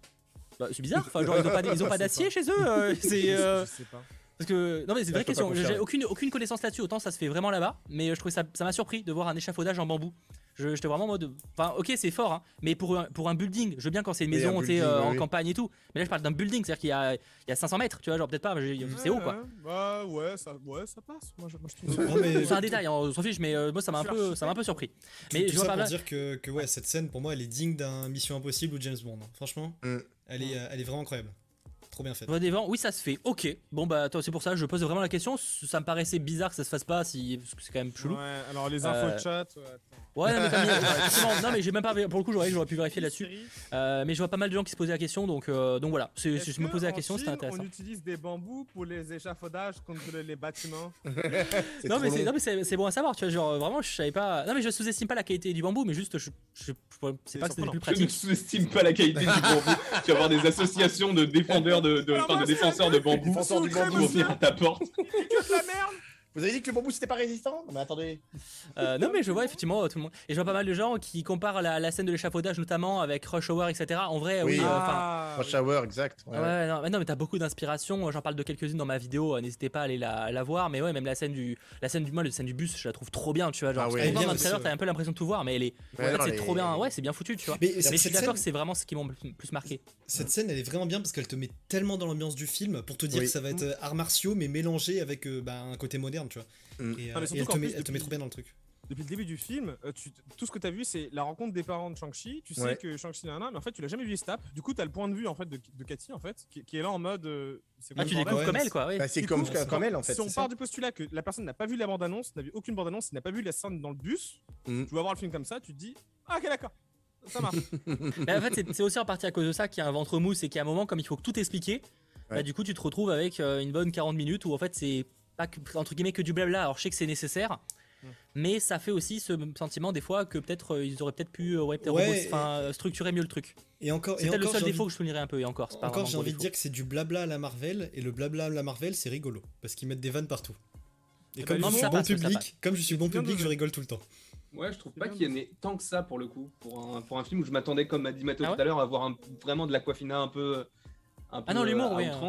bah, c'est bizarre. Enfin, genre ils ont pas, ils ont pas Je sais d'acier pas. chez eux. euh, c'est euh, Je sais pas. parce que non mais c'est une vraie question. J'ai aucune aucune connaissance là-dessus. Autant ça se fait vraiment là-bas, mais je trouvais ça, ça m'a surpris de voir un échafaudage en bambou. Je- J'étais vraiment en mode, enfin ok c'est fort, hein, mais pour un, pour un building, je veux bien quand c'est une maison, un building, euh, oui, en oui. campagne et tout. Mais là je parle d'un building, c'est-à-dire qu'il y a, il y a 500 mètres, tu vois, genre peut-être pas, mais c'est haut quoi. Ouais, Bah ouais, ça, ouais, ça passe. Moi, je, moi, je trouve ça- Non, mais- C'est un détail, hein, on s'en fiche, mais euh, moi ça m'a un peu, ça m'a un peu surpris. Tout- Mais tout je vois ça pas pour dire que, que ouais, cette scène, pour moi, elle est digne d'un Mission Impossible ou James Bond. hein. Franchement, Mm. Elle, est, euh, elle est vraiment incroyable. Trop bien des vents, oui ça se fait, ok. Bon bah toi c'est pour ça, je pose vraiment la question, ça me paraissait bizarre que ça se fasse pas, si... parce que c'est quand même chelou. Ouais, alors les infos Euh, de chat. ouais, non mais, comme ouais, non, mais j'ai même pas, pour le coup j'aurais j'aurais pu vérifier là-dessus. Euh, mais je vois pas mal de gens qui se posaient la question, donc, euh, donc voilà, je me que posais la question, c'était intéressant. On utilise des bambous pour les échafaudages contre les bâtiments. Non mais, non mais c'est, c'est bon à savoir, tu vois, genre vraiment je savais pas... Non mais je sous-estime pas la qualité du bambou, mais juste je, je, je- c'est pas que c'était le plus surprenant. Je ne sous-estime pas la qualité du bambou. Tu vas avoir des associations de défendeurs de, de, Alors enfin, de c'est défenseurs de bambou. Vont venir à ta porte. Que de la merde Vous avez dit que le bambou, c'était pas résistant? Non, mais attendez. Euh, non mais je vois effectivement tout le monde... Et je vois pas mal de gens qui comparent la, la scène de l'échafaudage notamment avec Rush Hour, etc. En vrai, oui, Oui. euh, enfin... Ah, Rush Hour, exact. ouais. Ouais, non, mais non, mais t'as beaucoup d'inspiration. J'en parle de quelques-unes dans ma vidéo. euh, N'hésitez pas à aller la, la voir. Mais ouais, même la scène du, la scène du, moi, la scène du bus, je la trouve trop bien. Tu vois, genre, Ah ouais. dans trailer, ouais. t'as un peu l'impression de tout voir, mais elle est, Ouais, en fait, non, c'est les- trop bien. Ouais, c'est bien foutu, tu vois. Mais, Mais je suis scène- d'accord que c'est vraiment ce qui m'ont le plus marqué. Cette scène, elle est vraiment bien parce qu'elle te met tellement dans l'ambiance du film pour te dire Oui. que ça va être euh, arts martiaux mais mélangé avec bah, un côté moderne, tu vois. Mm. Et, euh, Ah, surtout elle, te met, plus, elle te met depuis- trop bien dans le truc. Depuis le début du film, euh, tu- tout ce que tu as vu, c'est la rencontre des parents de Shang-Chi. Tu sais Ouais. que Shang-Chi un mais en fait, tu l'as jamais vu Stap. Du coup, tu as le point de vue en fait de, de Cathy en fait, qui, qui est là en mode. euh, c'est Ah, tu bordel comme elle, quoi. Ouais. Bah, c'est comme, comme elle, en fait. Si on part ça. du postulat que la personne n'a pas vu la bande-annonce, n'a vu aucune bande-annonce, n'a pas vu la scène dans le bus, Mm. tu vas voir le film comme ça, tu te dis Ah, ok, d'accord, ça marche. Mais en fait, c'est- aussi en partie à cause de ça qu'il y a un ventre mou. C'est a un moment, comme il faut tout expliquer. Bah, du coup, tu te retrouves avec euh, une bonne 40 minutes où en fait c'est pas que, entre guillemets que du blabla. Alors je sais que c'est nécessaire. Mm. Mais ça fait aussi ce sentiment des fois que peut-être euh, ils auraient peut-être pu euh, ouais, Ouais, euh, structurer mieux le truc. Et encore, et C'était le encore, seul j'ai défaut envie- que je soulignerais un peu et encore. c'est pas Encore, j'ai envie de dire que c'est du blabla à la Marvel, et le blabla à la Marvel, c'est rigolo, parce qu'ils mettent des vannes partout. Et comme je suis bon public, comme je suis bon public, je rigole tout le temps. Ouais, je trouve C'est pas qu'il y en ait tant que ça pour le coup. Pour un, pour un film où je m'attendais, comme a dit Mathéo Ah tout à l'heure, à avoir un- vraiment de l'aquafina un peu. Un peu Ah non, l'humour, oui, hein.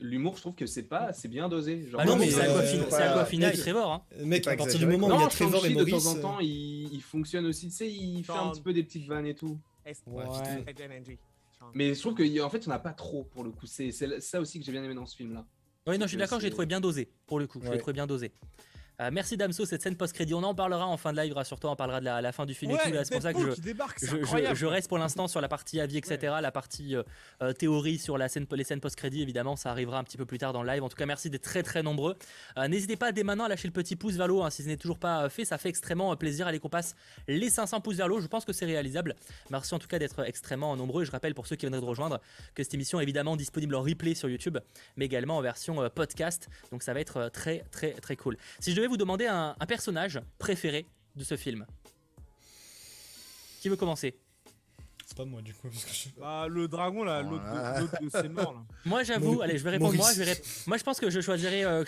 L'humour, je trouve que c'est pas, c'est bien dosé. Genre, Ah non, mais mais, c'est euh, Aquafina, et Trevor. Hein. Euh, Mec, à partir du moment où il y a Trevor et Shang-Chi, de Maurice. temps en temps, il, il fonctionne aussi. Tu sais, il fait un petit peu des petites vannes et tout. Ouais, Mais je trouve qu'en fait, on n'a pas trop pour le coup. C'est c'est ça aussi que j'ai bien aimé dans ce film-là. Oui, non, je suis d'accord, j'ai trouvé bien dosé pour le coup. Je l'ai trouvé bien dosé. Euh, merci Damso, cette scène post-crédit. On en parlera en fin de live, rassure-toi, on parlera de la, la fin du film et tout. C'est pour ça que je, qui débarque, c'est je, je- incroyable. je reste pour l'instant sur la partie avis, etc. La partie euh, euh, théorie sur la scène, les scènes post-crédit, évidemment, ça arrivera un petit peu plus tard dans le live. En tout cas, merci d'être très très nombreux. Euh, N'hésitez pas dès maintenant à lâcher le petit pouce vers le haut hein, si ce n'est toujours pas fait. Ça fait extrêmement plaisir. Allez qu'on passe les 500 pouces vers le haut. Je pense que c'est réalisable. Merci en tout cas d'être extrêmement nombreux. Je rappelle pour ceux qui viendraient de rejoindre que cette émission est évidemment disponible en replay sur YouTube, mais également en version podcast. Donc ça va être très très très cool. Si je devais vous demander un, un personnage préféré de ce film, qui veut commencer? C'est pas moi du coup. parce que je- Bah, le dragon là, l'autre Voilà. morts là. Moi j'avoue, allez, je vais répondre moi. Je vais Moi je pense que je choisirais euh.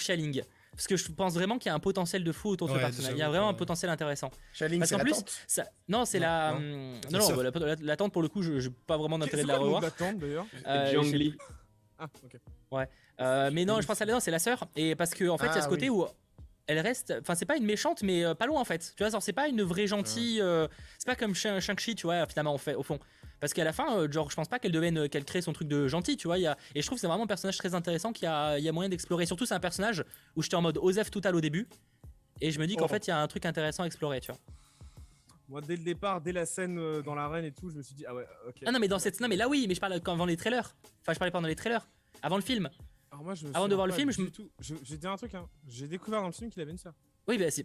Parce que je pense vraiment qu'il y a un potentiel de fou autour de ce Ouais, personnage. Il y a vraiment un potentiel intéressant. Chaling, Parce c'est la plus, ça... non, c'est la. non. La Non, non, bah, la, la- pour le coup, je j'ai pas vraiment d'intérêt C'est de la revoir. la d'ailleurs? Euh. Ah, ok. Euh, mais non, je pense à la non, c'est la sœur. Et parce que en fait, il y a Ah, ce côté oui. où elle reste. Enfin, c'est pas une méchante, mais euh, pas loin en fait. Tu vois, genre, c'est pas une vraie gentille. euh, C'est pas comme Shang- Shang-Chi, tu vois, finalement, en fait, au fond. Parce qu'à la fin, euh, genre, je pense pas qu'elle devienne, qu'elle crée son truc de gentil, tu vois. il Y a... Et je trouve que c'est vraiment un personnage très intéressant qui a, il y a moyen d'explorer. Surtout, c'est un personnage où j'étais en mode Osef total au début. Et je me dis qu'en Oh. fait, il y a un truc intéressant à explorer, tu vois. Moi, dès le départ, dès la scène euh, dans l'arène et tout, je me suis dit, ah ouais, ok. Ah non, mais dans cette. Non, mais là, oui, mais je parle quand- avant les trailers. Enfin, je parlais pendant les trailers. Avant le film. Alors moi, je me Avant de voir le film, je me- tout. Je, je vais dire un truc, hein. j'ai découvert dans le film qu'il avait une sœur. Oui, bah, c'est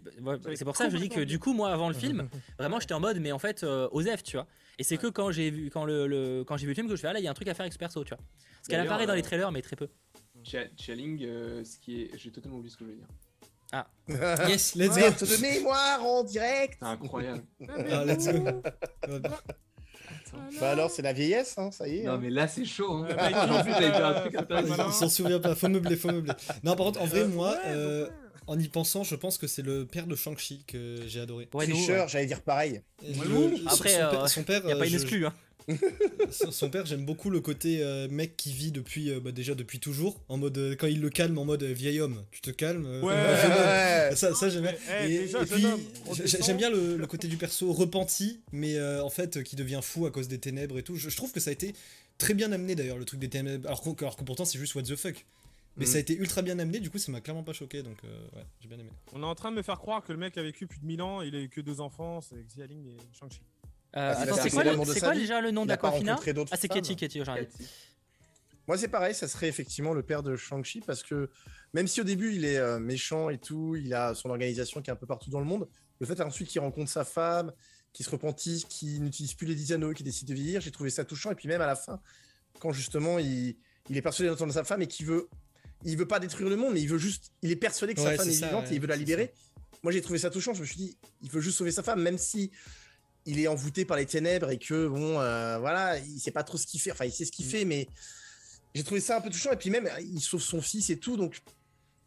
c'est pour ça que je dis que du coup, moi, avant le film, vraiment, j'étais en mode, mais en fait, euh, Osef, tu vois. Et c'est que quand j'ai vu, quand le, le- quand j'ai vu le film que je fais, ah là, il y a un truc à faire avec ce perso, tu vois. Parce qu'elle D'ailleurs, apparaît dans les euh, trailers, mais très peu. Chialing, euh, ce qui est. J'ai totalement oublié ce que je voulais dire. Yes, let's go. De mémoire en direct. C'est incroyable. Ah, let's go. Euh, Bah alors, c'est la vieillesse, hein, ça y est. non, hein. mais là, c'est chaud. Hein. Il euh, s'en souvient pas, faut meubler, faut meubler. Non, par contre, en vrai, Euh, moi, euh, en y pensant, je pense que c'est le père de Shang-Chi que j'ai adoré. Ouais, Tricheur, j'allais dire pareil. Le- après, son, euh, père, son père, il y a euh, pas une je- exclue, hein. son, son père, j'aime beaucoup le côté euh, mec qui vit depuis, euh, bah, déjà depuis toujours, en mode, euh, quand il le calme, en mode euh, vieil homme, tu te calmes. euh, Ouais. Ça, ça j'aime bien. Eh, et, déjà, et puis, j'aime bien le, le côté du perso repenti, mais euh, en fait, qui devient fou à cause des ténèbres et tout. Je, je trouve que ça a été très bien amené d'ailleurs, le truc des ténèbres, alors, que- alors que pourtant c'est juste what the fuck. Mais Mm. ça a été ultra bien amené, du coup ça m'a clairement pas choqué, donc euh, ouais, j'ai bien aimé. On est en train de me faire croire que le mec a vécu plus de 1000 ans, il a eu que deux enfants, c'est Xialing et Shang-Chi. Euh, attends, la- c'est quoi, de déjà le nom d'autres Ah, c'est j'ai envie. Cathy. Moi, c'est pareil, ça serait effectivement le père de Shang-Chi parce que même si au début il est euh, méchant et tout, il a son organisation qui est un peu partout dans le monde, le fait ensuite qu'il rencontre sa femme, qu'il se repentit, qu'il n'utilise plus les 10 anneaux, qu'il décide de vieillir, j'ai trouvé ça touchant. Et puis même à la fin, quand justement il, il est persuadé d'entendre sa femme et qu'il veut, il veut pas détruire le monde, mais il veut juste, il est persuadé que sa femme est ça, vivante ouais, et il veut la libérer. Moi, j'ai trouvé ça touchant. Je me suis dit, il veut juste sauver sa femme, même si il est envoûté par les ténèbres et que bon, euh, voilà, il sait pas trop ce qu'il fait. Enfin, il sait ce qu'il Mm. fait, mais j'ai trouvé ça un peu touchant. Et puis même, il sauve son fils et tout, donc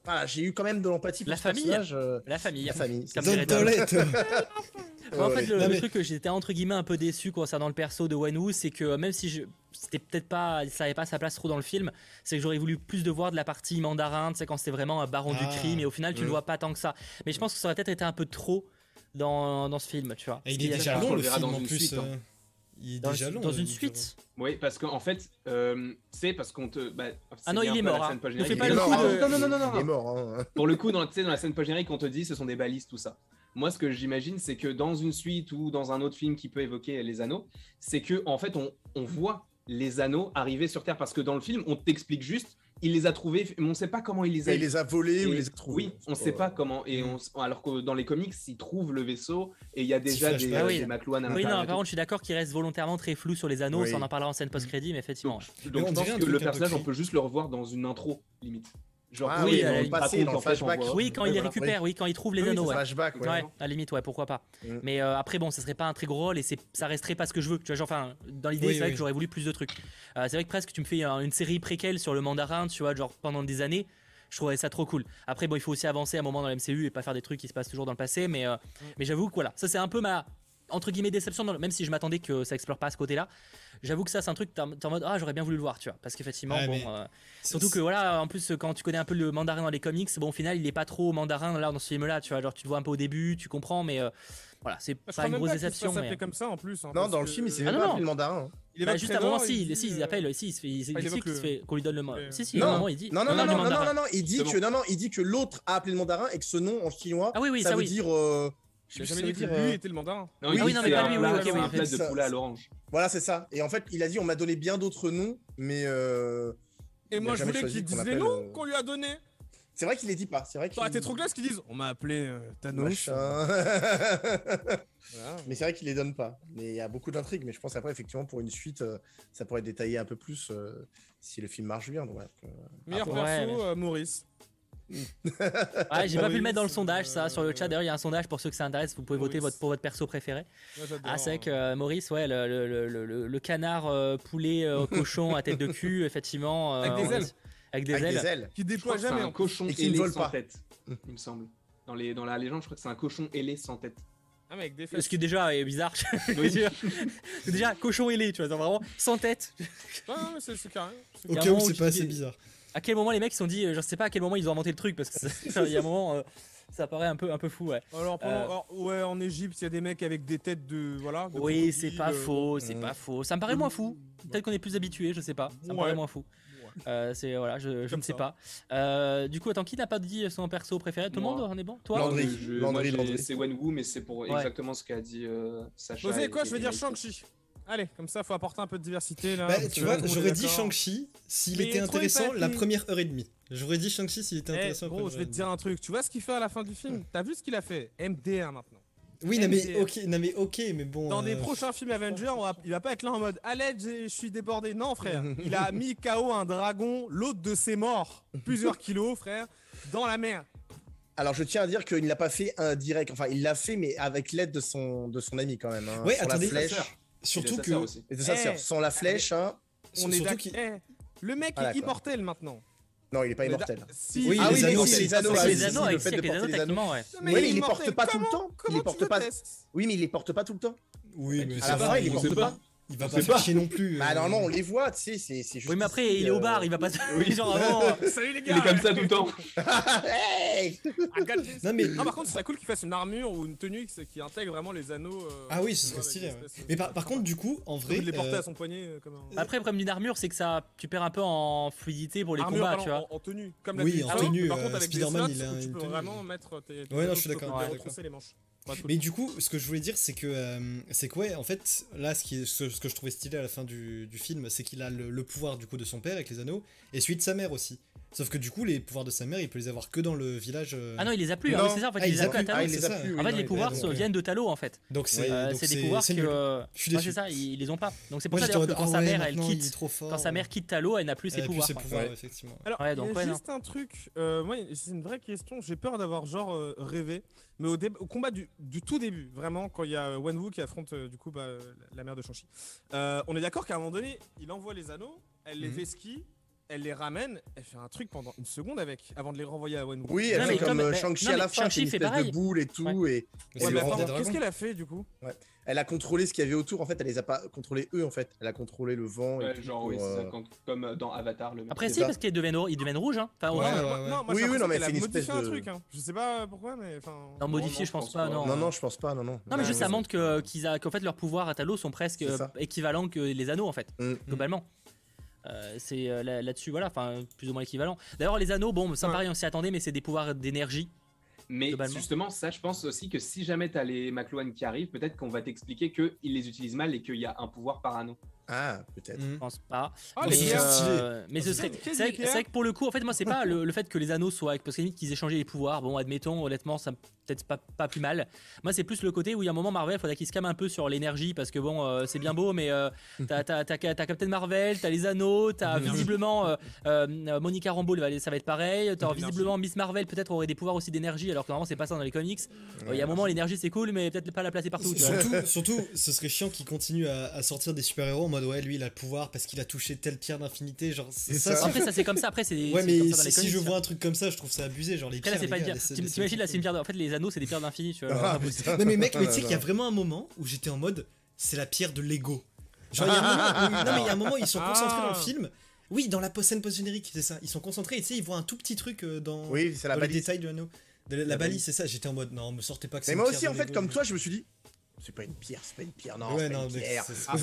voilà, j'ai eu quand même de l'empathie pour La ce famille. personnage, euh, La famille. la famille. Comme. Moi, en fait, le, Non, le mais- truc que j'étais entre guillemets un peu déçu concernant le perso de Wenwu, c'est que même si je c'était peut-être pas, ça avait pas sa place trop dans le film, c'est que j'aurais voulu plus de voir de la partie mandarin, tu sais quand c'était vraiment un baron du Ah, crime, et au final tu mm. le vois pas tant que ça. Mais je pense que ça aurait peut-être été un peu trop dans, dans ce film, tu vois. Et il est déjà long le le verra film dans en plus. suite, hein. euh, Il est dans, déjà long. dans euh, une suite. Oui, parce qu'en fait, euh, c'est parce qu'on te. bah, Ah c'est non, lié il est mort, scène hein. pas Il est le mort, coup hein. de- Non, non, non, non, non, Il est mort. hein. Pour le coup, dans, tu sais, dans la scène post-générique, on te dit ce sont des balises, tout ça. Moi, ce que j'imagine, c'est que dans une suite ou dans un autre film qui peut évoquer les anneaux, c'est que en fait, on, on voit les anneaux arriver sur Terre parce que dans le film, on t'explique juste il les a trouvés, mais on ne sait pas comment il les a. Et il les a volés ou les a trouvés. Oui, on ne sait pas comment. Et alors que dans les comics, ils trouvent le vaisseau et il y a déjà des, ah oui. des McLuhan Oui, non, par contre, je suis d'accord qu'il reste volontairement très flou sur les anneaux. Oui. On en parlera en scène post-crédit, mais effectivement. Donc, donc, donc je pense que le personnage, on peut juste le revoir dans une intro limite. Genre, ah, oui, oui, passé, dans le flashback. Oui, quand il les récupère, oui, quand il trouve les oui, anneaux. Ouais. Flashback, ouais. ouais. à la limite, ouais, pourquoi pas. Mm. Mais euh, après, bon, ça serait pas un très gros rôle et ça resterait pas ce que je veux. Tu vois, genre, enfin, dans l'idée, c'est vrai que j'aurais voulu plus de trucs. Euh, c'est vrai que presque tu me fais une série préquelle sur le mandarin, tu vois, genre pendant des années. Je trouverais ça trop cool. Après, bon, il faut aussi avancer à un moment dans la MCU et pas faire des trucs qui se passent toujours dans le passé. Mais, euh, mm. mais j'avoue que voilà, ça c'est un peu ma entre guillemets déception, même si je m'attendais que ça explore pas ce côté-là. J'avoue que ça, c'est un truc, t'es en, mode, ah, j'aurais bien voulu le voir, tu vois. Parce qu'effectivement, bon. Euh, surtout que voilà, en plus, quand tu connais un peu le mandarin dans les comics, bon, au final, il est pas trop mandarin là dans ce film-là, tu vois. Genre, tu le vois un peu au début, tu comprends, mais euh, voilà, c'est pas une grosse pas déception. Mais... comme ça en plus. Hein, non, dans le film, il s'est ah, même pas le mandarin. Il bah, juste avant, si, il, si, il euh, appelle, si, il se fait, il, ah, il dit qu'on lui donne le mot. Si, si, non, non, il dit. Non, non, non, non, non, non, il dit que, non, non, il dit que l'autre a appelé le mandarin et que ce nom en chinois, ah ça, veut dire. Je jamais dit que lui était le mandarin. Non, oui, oui non, mais pas lui, oui, ok, oui. De poulet à l'orange. Voilà, c'est ça. Et en fait, il a dit on m'a donné bien d'autres noms, mais. Euh, Et moi, je voulais qu'il dise les noms qu'on lui a donnés. C'est vrai qu'il les dit pas. C'est vrai qu'il. été trop classe qu'ils disent on m'a appelé euh, Mais c'est vrai qu'il les donne pas. Mais il y a beaucoup d'intrigues. Mais je pense après effectivement pour une suite, euh, ça pourrait détailler un peu plus euh, si le film marche bien. Donc, Meilleur perso, ouais. Maurice ouais, j'ai pas pu le mettre dans le sondage, ça, sur le chat. Euh, D'ailleurs, il y a un sondage pour ceux que ça intéresse. Vous pouvez voter pour votre perso préféré. Moi, ah, c'est hein. euh, Maurice, ouais, le, canard euh, poulet cochon à tête de cul, effectivement. avec des ailes. Avec des, ailes. Qui déploie jamais. Un hein. cochon et qui ne vole sans pas. tête, il me semble. Dans, les, dans la légende, je crois que c'est un cochon ailé sans tête. Ah, mais avec des fesses. Ce qui est déjà bizarre. Déjà, cochon ailé, tu vois, vraiment sans tête. ah, mais c'est carré. Au cas où, c'est pas assez bizarre à quel moment les mecs se sont dit, euh, je sais pas à quel moment ils ont inventé le truc, parce qu'il y a un moment, euh, ça paraît un peu, un peu fou, ouais. Euh, alors, ouais, en Égypte, il y a des mecs avec des têtes de. Voilà. Oui, c'est pas faux, c'est mm. pas faux. Ça me paraît moins fou. Peut-être qu'on est plus habitué, je sais pas. Ça me paraît moins fou. Voilà, je, je ne sais pas. Du coup, attends, qui n'a pas dit son perso préféré? Tout le monde en est bon Toi? Landry. Landry, Landry. C'est Wenwu, mais c'est pour exactement ce qu'a dit euh, Sacha. Vous savez quoi Je veux dire Shang-Chi. Allez, comme ça, faut apporter un peu de diversité là. Bah, tu euh, vois, j'aurais dit Shang-Chi s'il était intéressant la première heure et demie. J'aurais dit Shang-Chi s'il était eh, intéressant. Gros, je vais te dire un truc. Tu vois ce qu'il fait à la fin du film? T'as vu ce qu'il a fait? MDR maintenant. Oui, mais, ok, mais ok, mais bon. Dans euh... des prochains films Avengers, on va, il va pas être là en mode Allez, je suis débordé. Non, frère. Il a mis KO un dragon, l'autre de ses morts, plusieurs kilos, frère, dans la mer. Alors je tiens à dire qu'il ne l'a pas fait indirect, enfin il l'a fait mais avec l'aide de son, de son ami quand même. Hein, oui, attendez, la flèche. Surtout que. Eh, sans la flèche, hein. On est hey, eh, le mec ah, est immortel maintenant. Non, il est pas immortel. Si. Oui, ah, les, anneaux, c'est les anneaux. Les anneaux, le fait de porter les anneaux. Ouais. mais il les porte pas tout le temps. Il les porte. Oui, mais il les porte pas tout le temps. Oui, mais à la il les porte pas il va pas faire non plus. Bah, euh. normalement, on les voit, tu sais, c'est juste. Oui, mais après, il est au euh, bar, il va pas. Oui, genre vraiment. Oh. Salut les gars Il est comme ça tout le temps. hey non, mais. Non, par contre, c'est cool qu'il fasse une armure ou une tenue qui intègre vraiment les anneaux. Euh, ah oui, ce serait stylé. Mais par, par, contre, du coup, en vrai. Il les porter à son poignet. Comme un... Après, le problème d'une armure, c'est que ça. Tu perds un peu en fluidité pour les combats, tu vois. En, en tenue. Comme la oui, en tenue. Par contre, avec Spider-Man, il a. Tu peux vraiment mettre. Ouais, non, je suis d'accord. les manches. Mais du coup, ce que je voulais dire, c'est que, euh, c'est que, ouais, en fait, là, ce, que je trouvais stylé à la fin du, film, c'est qu'il a le, le, pouvoir du coup de son père avec les anneaux, et celui de sa mère aussi. Sauf que du coup, les pouvoirs de sa mère, il peut les avoir que dans le village. Euh. Ah non, il les a plus, hein. c'est ça, en fait, ah, il les a, plus à ah, en fait, les pouvoirs viennent de Talos, en fait. Donc c'est des pouvoirs que. euh, Je suis ouais, déçu. c'est ça, ils, les ont pas. Donc c'est pour ça que quand sa mère, elle quitte, trop quand sa mère quitte Talos, elle n'a plus Elle ses plus pouvoirs. ses pouvoirs, effectivement. Alors, donc, il y un truc, euh, moi c'est une vraie question, j'ai peur d'avoir genre euh, rêvé, mais au, combat du, tout début, vraiment, quand il y a Wenwu qui affronte du coup bah, la mère de Shang-Chi, on est d'accord qu'à un moment donné, il envoie les anneaux, elle les mhm. esquille, elle les ramène, elle fait un truc pendant une seconde avec, avant de les renvoyer à Wenwu. Oui, elle fait comme, euh, Shang-Chi à la fin, Shang-Chi fait une espèce de boule et tout. Ouais. Et, et ouais, Qu'est-ce qu'elle a fait du coup? Elle a contrôlé ce qu'il y avait autour, en fait, elle les a pas contrôlés eux, en fait. Elle a contrôlé le vent. Et tout genre, pour, oui, ça, euh, comme euh, dans Avatar. Après, si, parce qu'ils deviennent, ils deviennent rouges. Hein. Enfin, Non, moi, oui, oui, non, mais c'est une espèce de. un truc, hein. je sais pas pourquoi, mais. Non, modifié, je pense pas. Non, non, je pense pas, non, non. Non, mais juste, ça montre qu'en fait, leurs pouvoirs à Talos sont presque équivalents que les anneaux, en fait, mm. globalement. Euh, c'est euh, là-dessus, voilà, enfin, plus ou moins équivalent D'ailleurs, les anneaux, bon, ça ouais. pareil, on s'y attendait, mais c'est des pouvoirs d'énergie. Mais justement, ça, je pense aussi que si jamais tu as les McLuhan qui arrivent, peut-être qu'on va t'expliquer qu'ils les utilisent mal et qu'il y a un pouvoir par anneau. Ah, peut-être. Je mm. pense pas. Mais, ce serait. C'est vrai, que pour le coup, en fait, moi, c'est pas le, fait que les anneaux soient. Parce qu'ils échangeaient les pouvoirs, bon, admettons, honnêtement, ça peut-être pas, pas plus mal. Moi, c'est plus le côté où il y a un moment, Marvel, faudrait qu'il se calme un peu sur l'énergie. Parce que bon, euh, c'est bien beau, mais euh, t'as Captain Marvel, t'as les anneaux, t'as visiblement euh, euh, Monica Rambeau, ça va être pareil. T'as visiblement Miss Marvel, peut-être aurait des pouvoirs aussi d'énergie, alors que normalement, c'est pas ça dans les comics. Il y a un moment, l'énergie, c'est cool, mais peut-être pas la placer partout. Surtout, ce serait chiant qu'ils continuent à, à sortir des super-héros ouais lui il a le pouvoir parce qu'il a touché telle pierre d'infinité genre ça, ça, après ça c'est comme ça. Après c'est ouais mais si, je vois hein. un truc comme ça je trouve ça abusé genre les pierres c'est pas gars, une pierre t'imagines là c'est une pierre en fait les anneaux c'est des pierres d'infini tu vois. Ah, non mais mec mais tu sais qu'il y a vraiment un moment où j'étais en mode c'est la pierre de Lego. Genre il y a un moment ils sont concentrés dans le ah. film. Oui dans la scène post générique c'est ça. Ils sont concentrés et tu sais ils voient un tout petit truc euh, dans oui c'est la balise. les de l'anneau. La balise c'est ça. J'étais en mode non me sortez pas que c'est mais moi aussi en fait comme toi je me suis dit c'est pas une pierre, c'est pas une pierre, non, ouais, c'est non, une pierre. Ah,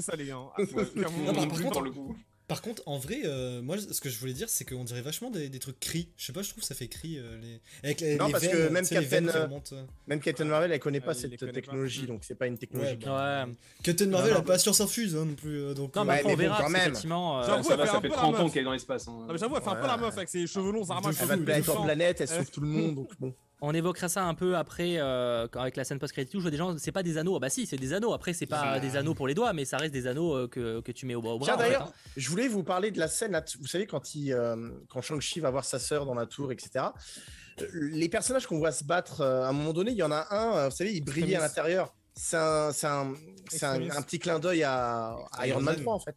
ça, les gars. Ah, plus dans le coup. Par contre, en vrai, euh, moi, ce que je voulais dire, c'est qu'on dirait vachement des, des trucs cris. Je sais pas, je trouve que ça fait cri. Euh, les... Avec les, non, les parce veines, que même Captain, remontent... Euh, euh. même Captain Marvel, elle connaît ah, pas euh, cette connaît technologie, pas. donc c'est pas une technologie. Ouais. Ouais. Captain Marvel, non, non, elle a pas sur s'infuse hein, non plus. Euh, donc, non, mais, après, on verra, quand même. Effectivement, j'avoue, ça, va, ça fait 30 ans qu'elle est dans l'espace. Hein. Mais j'avoue, elle fait un peu la meuf avec ses cheveux longs, armages. Elle va de en planète, elle sauve tout le monde, donc bon. On évoquera ça un peu après euh, avec la scène post-crédit je vois des gens, c'est pas des anneaux. Ah bah si, c'est des anneaux. Après, c'est pas des anneaux pour les doigts, mais ça reste des anneaux euh, que, que, tu mets au bras. D'ailleurs, hein. je voulais vous parler de la scène. Vous savez, quand, il, euh, quand Shang-Chi va voir sa sœur dans la tour, etc. Les personnages qu'on voit se battre, à un moment donné, il y en a un, vous savez, il brillait à l'intérieur. C'est un, un, un, un, petit clin d'œil à, Iron Man 3 en fait.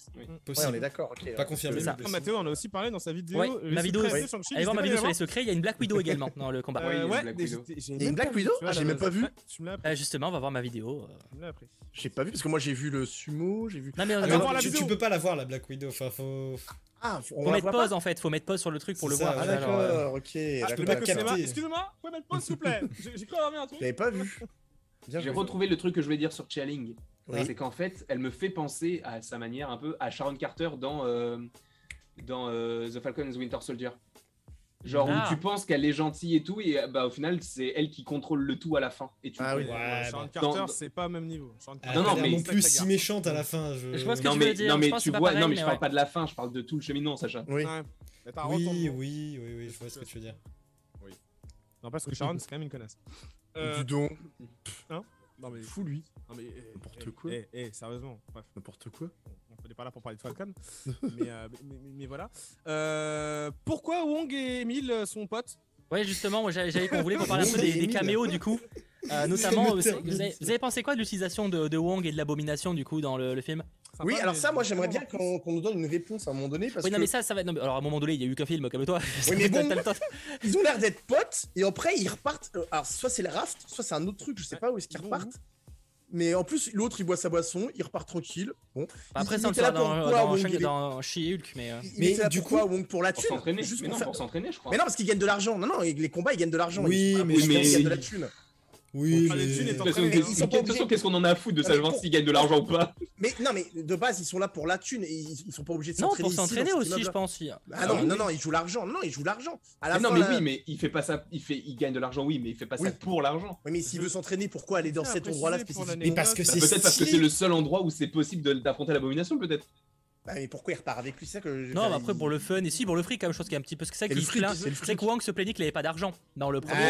On est d'accord. Okay, pas confirmé. Ça. Mathéo en a aussi parlé dans sa vidéo. Euh, ma vidéo, oui. Allez voir ma vidéo sur les secrets. Il y a une Black Widow également dans le combat. Euh, il y a une Black Widow. Ah, j'ai même pas vu. Ah, justement, on va voir ma vidéo. Euh. J'ai pas vu parce que moi j'ai vu le sumo, j'ai vu. Non mais tu peux pas la voir la Black Widow. Enfin, faut. Ah, mettre pause en fait, faut mettre pause sur le truc pour le voir. Ah euh. d'accord, ok. Ah, Excusez-moi, vous pouvez mettre pause s'il vous plaît J'ai cru avoir un truc. J'avais pas vu. J'ai retrouvé le truc que je voulais dire sur Chialing. C'est qu'en fait, elle me fait penser à sa manière un peu à Sharon Carter dans, euh, dans euh, The Falcon and the Winter Soldier. Genre où ah. tu penses qu'elle est gentille et tout, et euh, bah au final c'est elle qui contrôle le tout à la fin. Ah oui, ouais, Sharon bah. Carter c'est pas au même niveau. Ah, non, non, mais non plus si méchante à la fin. Je, vois ce que non, tu mais, veux dire. Non mais tu vois, non mais, je ouais. parle pas de la fin, je parle de tout le cheminement, Sacha. Oui, oui, oui, oui, oui, je vois ce que tu veux dire. Oui. Non parce que Sharon c'est quand même une connasse. Euh... Dis donc. Hein non mais fou lui. Eh, N'importe eh, quoi. Eh, eh, sérieusement. Bref. N'importe quoi. On n'est pas là pour parler de Falcon. mais, euh, mais, voilà. Euh, pourquoi Wong et Emile sont potes? Ouais justement, moi j'avais qu'on voulait qu'on parle un peu des, caméos du coup. Euh, notamment, euh, vous, avez, pensé quoi de l'utilisation de, Wong et de l'abomination du coup dans le, film? Oui, alors ça, moi, j'aimerais bien qu'on nous donne une réponse à un moment donné. Oui, non, mais ça, ça va. Non, mais alors, à un moment donné, il y a eu qu'un film, comme toi. Oui, mais bon, ils ont l'air d'être potes, et après, ils repartent. Euh, alors, soit c'est le raft, soit c'est un autre truc, je sais pas où est-ce qu'ils repartent. Mais en plus, l'autre, il boit sa boisson, il repart tranquille. Bon. Bah, après, ça, on le dans, She-Hulk, mais. Mais du coup, Wong pour la thune. Pour s'entraîner, je crois. Mais non, parce qu'ils gagnent de l'argent. Non, non, les combats, ils gagnent de l'argent. Oui, mais ils gagnent de la thune. Oui, mais... De toute qu'est-ce qu'on en a à foutre de savoir s'ils gagnent de l'argent ou pas? Mais non, mais de base, ils sont là pour la thune et ils, sont pas obligés de s'entraîner. Non, pour s'entraîner aussi, je pense. Ah non, ah non, non, ils jouent l'argent. Non, ils jouent l'argent. Non, mais oui, mais il fait pas ça. Il fait, il gagne de l'argent, oui, mais il fait pas ça pour l'argent. Oui, mais s'il veut s'entraîner, pourquoi aller dans cet endroit-là bah, Peut-être parce que c'est le seul endroit où c'est possible d'affronter l'abomination, peut-être. Bah, mais pourquoi il repart avec lui? Ça que. Non, après, pour le fun, et si, pour le fric, quand même, chose qui est un petit peu. C'est ça qui se plaint. C'est que Wang se plaignait qu'il avait pas d'argent dans le premier.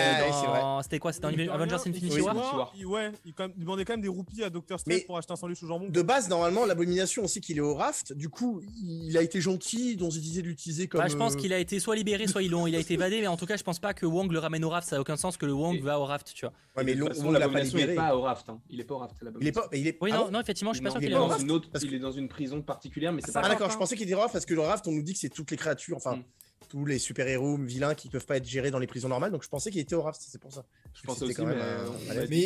C'était quoi? C'était dans Avengers Infinity War Ouais, il demandait quand même des roupies à Doctor Strange pour acheter un sandwich au jambon. De base, normalement, l'abomination, on sait qu'il est au raft. Du coup, il a été gentil, donc il disait d'utiliser comme. Bah, je pense euh, qu'il a été soit libéré, soit il a été évadé, mais en tout cas, je pense pas que Wong le ramène au raft. Ça a aucun sens que le Wong va au raft, tu vois. Ouais, mais Wong l'a pas libéré. Hein. Il est pas au raft. Il est pas au raft. Il est pas. Oui, ah non, effectivement, je suis pas sûr qu'il. Il est dans une prison particulière, mais ah ah d'accord, je pensais qu'il y a parce que le raft, on nous dit que c'est toutes les créatures, enfin hmm. tous les super-héros vilains qui ne peuvent pas être gérés dans les prisons normales, donc je pensais qu'il était au raft, c'est pour ça. Je, pensais aussi, quand mais,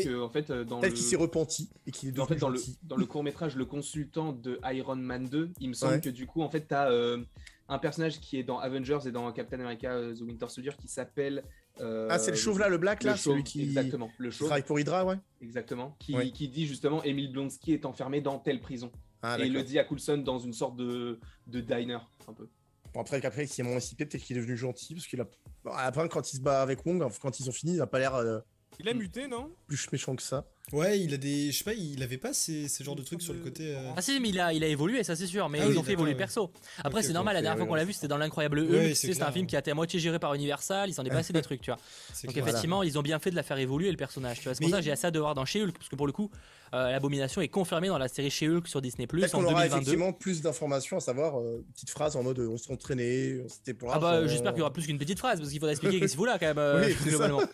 euh, en fait, euh, dans peut-être le... qu'il s'est repenti et qu'il est devenu en fait, dans, le, court métrage, le consultant de Iron Man 2, il me semble que du coup, en fait, t'as euh, un personnage qui est dans Avengers et dans Captain America euh, The Winter Soldier qui s'appelle ah, c'est le chauve là, le black là, celui qui. Exactement, le chauve. Travaille pour Hydra, ouais. Exactement. Qui, qui dit justement Émile Blonsky est enfermé dans telle prison. Ah, Et il le dit à Coulson dans une sorte de, de diner, un peu. Bon, après, après s'il est moins peut-être qu'il est devenu gentil, parce qu'il a. Après, quand il se bat avec Wong, quand ils ont fini, il a pas l'air. Euh, il a muté, non? Plus méchant que ça. Ouais, il a des. Je sais pas, il avait pas ces, ces genres de trucs sur le euh, côté. Euh, ah si, mais il a, il a évolué, ça c'est sûr, mais ah ils ont fait évoluer perso. Après, c'est normal, la dernière fois qu'on l'a vu, c'était dans l'Incroyable Hulk. Ouais, c'est un film qui a été à moitié géré par Universal, ils s'en est passé des trucs, tu vois. Donc effectivement, ils ont bien fait de la faire évoluer le personnage, tu vois. C'est pour ça que j'ai assez à de voir dans chez Hulk, parce que pour le coup, l'abomination est confirmée dans la série She-Hulk sur Disney+, Peut-être en qu'on aura 2022. effectivement plus d'informations, à savoir euh, une petite phrase en mode euh, on s'est entraîné, c'était pour Ah bah j'espère qu'il y aura plus qu'une petite phrase, parce qu'il faudra expliquer qu'est-ce qu'il fout là quand même, euh, Oui, globalement.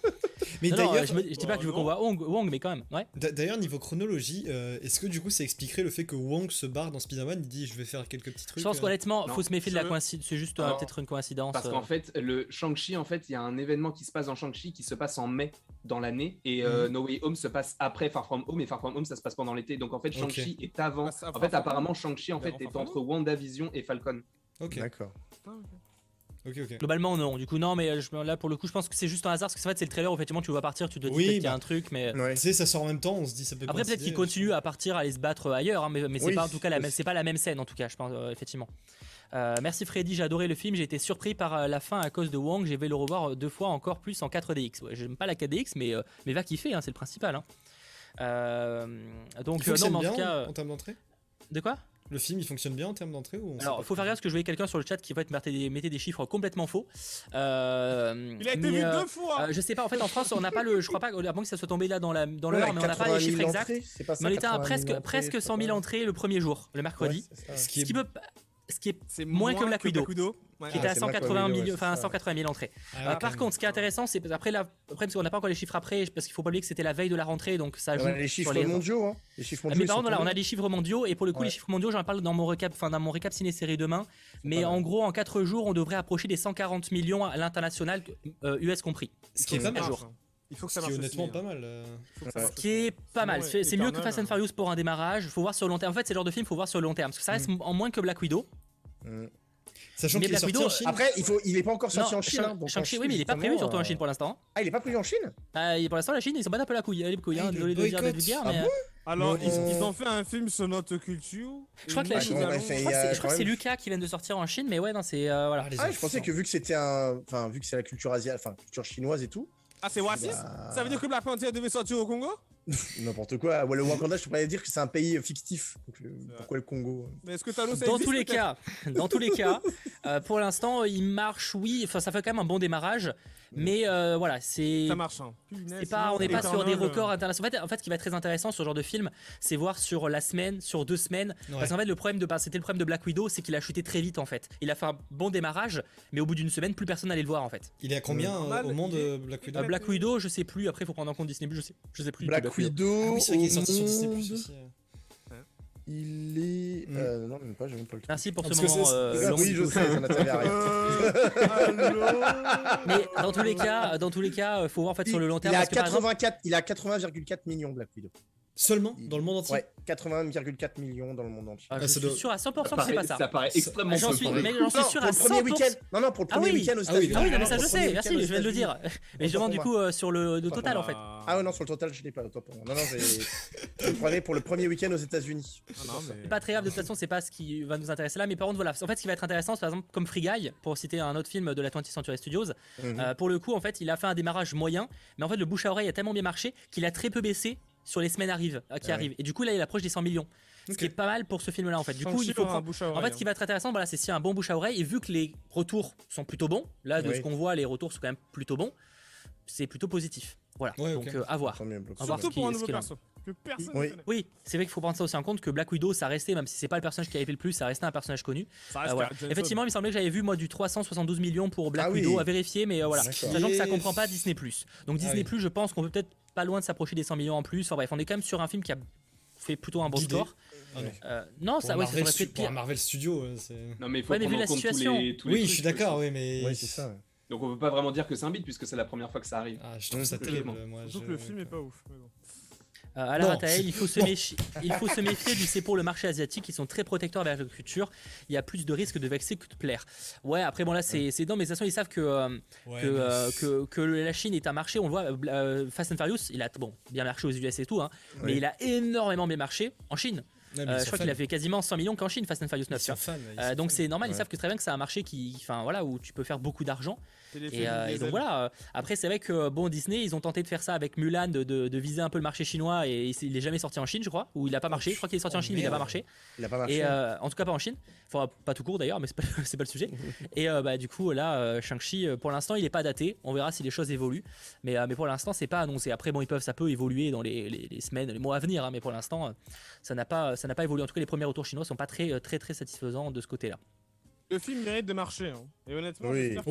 Mais Non, non, d'ailleurs, je, me- je dis pas que je veux qu'on voit Wong, Wong, mais quand même, ouais. d'ailleurs, niveau chronologie, euh, est-ce que du coup ça expliquerait le fait que Wong se barre dans Spider-Man Il dit je vais faire quelques petits trucs. Je pense euh, qu'honnêtement, faut se méfier de la coïncidence, c'est juste euh, peut-être une coïncidence. Parce euh. qu'en fait, le Shang-Chi, en fait, il y a un événement qui se passe dans Shang-Chi qui se passe en mai dans l'année et euh, Mhm. No Way Home se passe après Far From Home et Far From Home ça se passe pendant l'été. Donc en fait. Shang-Chi est avant. Ah, ça, En fait, apparemment, Shang-Chi en fait est entre WandaVision et Falcon. Ok, D'accord. Ah, ok. ok, ok. Globalement, non. Du coup, non, mais je- là, pour le coup, je pense que c'est juste un hasard. Parce que en fait, c'est le trailer où effectivement tu le vois partir, tu te dis Oui, qu'il y a bah. un truc, mais. Ouais. Tu sais, ça sort en même temps, on se dit ça peut Après, peut-être qu'il continue à partir, à aller se battre ailleurs, hein, mais, mais c'est Oui, pas en tout cas la même, c'est pas la même scène en tout cas, je pense euh, effectivement. Euh, merci Freddy, j'ai adoré le film, j'ai été surpris par euh, la fin à cause de Wong, j'ai vais le revoir euh, deux fois encore plus en 4DX. Ouais, j'aime pas la 4DX, mais euh, mais va kiffer, hein, c'est le principal. hein. Euh, Il donc euh, non, mais en bien tout cas, euh, en termes d'entrée de quoi? Le film il fonctionne bien en termes d'entrée ou Alors, faut faire gaffe parce que je voyais quelqu'un sur le chat qui fait mettait des, mettait des chiffres complètement faux. Euh, Il a été mais, vu euh, deux fois euh, je sais pas, en fait en France on n'a pas le, je crois pas, à moins que ça soit tombé là dans la dans Ouais, l'heure, mais on n'a pas les 80 000 chiffres exacts. Mais on était à 80 000 presque, entrées, presque c'est 100 000 pas- entrées le premier jour, le mercredi. Ouais, c'est ça, Ce ce qui est qui peut, ce qui est C'est moins que Black Widow, Ouais. qui Ah, était à c'est Black 180 Widow, 000, ouais, enfin c'est ça. 180 000 entrées. Ah, Euh, par contre, ce qui est intéressant, c'est après là, après parce qu'on n'a pas encore les chiffres après, parce qu'il faut pas oublier que c'était la veille de la rentrée, donc ça On joue a les sur chiffres mondiaux, hein. Les chiffres Ah, mondiaux. mais ils par sont contre, là, on a les chiffres mondiaux et pour le coup, Ouais. les chiffres mondiaux, j'en parle dans mon recap, enfin dans mon récap ciné-série demain. Mais en gros, en 4 jours, on devrait approcher des 140 millions à l'international, euh, US compris. Ce qui est pas un mal. Il faut que Ce ça qui marche. est honnêtement aussi, pas hein. mal. euh. Ce qui est pas mal. C'est c'est mieux que Fast and hein. Furious pour un démarrage. Faut voir sur le long terme. En fait, c'est le genre de film, faut voir sur le long terme. Parce que ça reste en moins que Black Widow. Mm. Sachant Mais qu'il est Black sorti Widow, en Chine. Après, il, faut, il est pas encore sorti Non, en Chine. Hein, donc en Shang-Chi, Chine, oui, mais il est pas prévu surtout en Chine pour l'instant. Ah, il est pas prévu en Chine? Ah, pour l'instant, la Chine, ils sont pas un peu la couille. Les couilles, hein, Ah, ils désolé de dire vulgaires, Ah mais. bon? euh, Alors, Mais ils, on- ils ont fait un film sur notre culture. Je crois que la Chine- Ouais, je crois que c'est- je crois que quand c'est même- Lucas qui vient de sortir en Chine, mais ouais, non, c'est. euh, voilà. Ah, les Ah, je pensais que vu que c'était un. Enfin, vu que c'est la culture asiatique, enfin, culture chinoise et tout. Ah, c'est Oasis? Bah, Ça veut dire que Black Panther devait sortir au Congo? N'importe quoi. Ouais, le Wakanda, je pourrais dire que c'est un pays fictif. Donc, euh, pourquoi le Congo Mais est-ce que Thanos ça Dans existe, tous les cas, dans tous les cas, euh, pour l'instant, il marche, oui. Enfin, ça fait quand même un bon démarrage, mais euh, voilà, c'est. Ça marche, hein. Punaise, C'est pas, on n'est pas sur des euh, records internationaux. En fait, en fait, ce qui va être très intéressant sur ce genre de film, c'est voir sur la semaine, sur deux semaines. Ouais. Parce qu'en fait, le problème de, bah, c'était le problème de Black Widow, c'est qu'il a chuté très vite en fait. Il a fait un bon démarrage, mais au bout d'une semaine, plus personne n'allait le voir en fait. Il est à combien euh, au monde euh, Black Widow Euh, Black Widow, je sais plus. Après, il faut prendre en compte Disney, je sais, je sais plus. Black Widow. Ah oui, c'est vrai qu'il est au sorti sur Disney Plus monde, aussi. Il est. Mm. euh, non, même pas, j'ai même pas le truc. Merci pour Ah, ce parce que moment. euh, Ah, long oui, je sais, ça n'a servi à rien. Allô Mais dans tous les cas, dans tous les cas, euh, faut voir en fait sur le long terme. Il a parce que, par exemple, 84, il a 80,4 millions Black Widow. Seulement Il- dans le monde entier. Ouais, 80,4 millions dans le monde entier. ah, Ah, je suis doit- sûr à 100% que c'est paraît, pas ça. paraît Ça- extrêmement Ah, j'en suis, le mais j'en suis Non, sûr pour à le premier 100%. week-end. Non, non, pour le Ah premier oui. week-end aux Ah oui, États-Unis. Ah oui, non, mais ça je le sais, merci, je viens de le dire. Mais je demande du coup euh, sur le, le total en fait. Ah non, sur le total, je l'ai pas. Pour moi. Non, non, je le prenais pour le premier week-end aux États-Unis. Ah, C'est pas très grave, de toute façon, c'est pas ce qui va nous intéresser là. Mais par contre, voilà. En fait, ce qui va être intéressant, c'est par exemple comme Free Guy, pour citer un autre film de la 20th Century Studios. Mhm. Euh, pour le coup, en fait, il a fait un démarrage moyen, mais en fait, le bouche à oreille a tellement bien marché qu'il a très peu baissé sur les semaines arrivent, euh, qui Ah ouais. arrivent. Et du coup, là, il approche des 100 millions. Ce qui est pas mal pour ce film-là, en fait. Du coup, il faut aura un prendre. bouche à En fait, ce qui va être intéressant, voilà, c'est a un bon bouche à oreille, et vu que les retours sont plutôt bons, là, de Oui. ce qu'on voit, les retours sont quand même plutôt bons, c'est plutôt positif. Voilà, Ouais, donc euh, à voir. À Surtout pour un nouveau perso. Que personne Oui. c'est vrai qu'il faut prendre ça aussi en compte que Black Widow, ça restait, même si c'est pas le personnage qui avait fait le plus, ça restait un personnage connu. Ça Euh, voilà. Johansson. Effectivement, il me semblait que j'avais vu moi du 372 millions pour Black Ah oui. Widow à vérifier, mais euh, voilà. Sachant que ça comprend pas Disney Donc Disney oui. je pense qu'on peut peut-être pas loin de s'approcher des 100 millions en plus. Enfin bref, on est quand même sur un film qui a fait plutôt un bon Guidé. score. Ah non. Euh, non, Pour ça, ouais, ça Marvel aurait pu stu- être pour un pire. Marvel Studio, euh. Non, mais il faut Ouais, mais prendre vu la tous situation. les, tous les Oui, je suis d'accord, oui, mais. Ouais, c'est ça. ouais. Donc on peut pas vraiment dire que c'est un beat puisque c'est la première fois que ça arrive. Ah, je trouve ça terrible. Moi, Surtout je- que le film est pas ouf. mais bon. Euh, Alain. Ratael, il faut se méfier. Il faut se méfier du c'est pour le marché asiatique. Ils sont très protecteurs vers l'agriculture. Il y a plus de risques de vexer que de plaire. Ouais, après bon là c'est non, mais de toute façon ils savent que euh, Ouais, que, mais- euh, que, que la Chine est un marché, on le voit, euh, Fast and Furious, il a bon, bien marché aux US et tout, hein, mais il a énormément bien marché en Chine. Ouais, Euh, je crois qu'il a fait quasiment 100 millions qu'en Chine, Fast and Furious 9. Ils tu vois. sont fans, ils Euh, sont donc c'est normal, ils savent que très bien que c'est un marché qui, enfin voilà, où tu peux faire beaucoup d'argent. Et, euh, et donc voilà. euh, Après c'est vrai que bon Disney, ils ont tenté de faire ça avec Mulan, de, de- de viser un peu le marché chinois et il est jamais sorti en Chine, je crois, ou il a pas marché. Je crois qu'il est sorti en Oh, Chine, mais il a pas marché. Il a pas marché. Et euh, en tout cas pas en Chine. Enfin pas tout court d'ailleurs, mais c'est pas, pas le sujet. Et euh, bah du coup là, euh, Shang-Chi, euh, pour l'instant il est pas daté. On verra si les choses évoluent. Mais, euh, mais pour l'instant c'est pas annoncé. Après bon ils peuvent, ça peut évoluer dans les, les- les semaines, les mois à venir. hein, mais pour l'instant euh, ça n'a pas, ça n'a pas évolué. En tout cas les premiers retours chinois sont pas très, euh, très très satisfaisants de ce côté-là. Le film mérite de marcher. hein. Et honnêtement, Oui. j'espère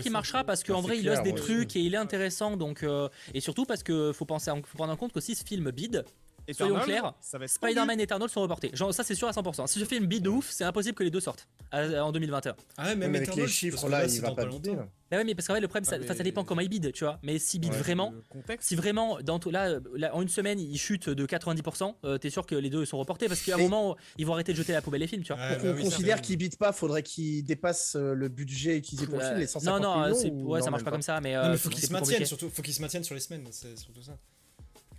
qu'il Oui, marchera. oui, parce qu'en Ah, vrai il lance des trucs et il est intéressant donc euh, et surtout parce que faut penser faut prendre en compte qu'aussi ce film bide Soyons Eternal, clairs, va être Spider-Man et Eternal sont reportés genre ça c'est sûr à 100% si ce film bide de ouf c'est impossible que les deux sortent en 2021 Ah ouais, même Même avec Eternal, les chiffres là, c'est il va pas bider. bah ouais mais parce qu'en vrai le problème ça, Ah, ça mais- dépend comment il bide tu vois mais s'il bide Ouais. vraiment si vraiment dans là, là, en une semaine il chute de 90% euh, t'es sûr que les deux sont reportés parce qu'à un moment ils vont arrêter de jeter à la poubelle les films tu vois Ouais, Pour bah qu'on oui, ça considère fait- qu'il bite pas, faudrait qu'il dépasse euh, le budget utilisé pour le film, les 150 non non millions. c'est- ou ouais ça marche pas comme ça mais Non, euh, mais faut qu'il c'est se plus maintienne, compliqué. surtout. Faut qu'il se maintienne sur les semaines, c'est surtout ça.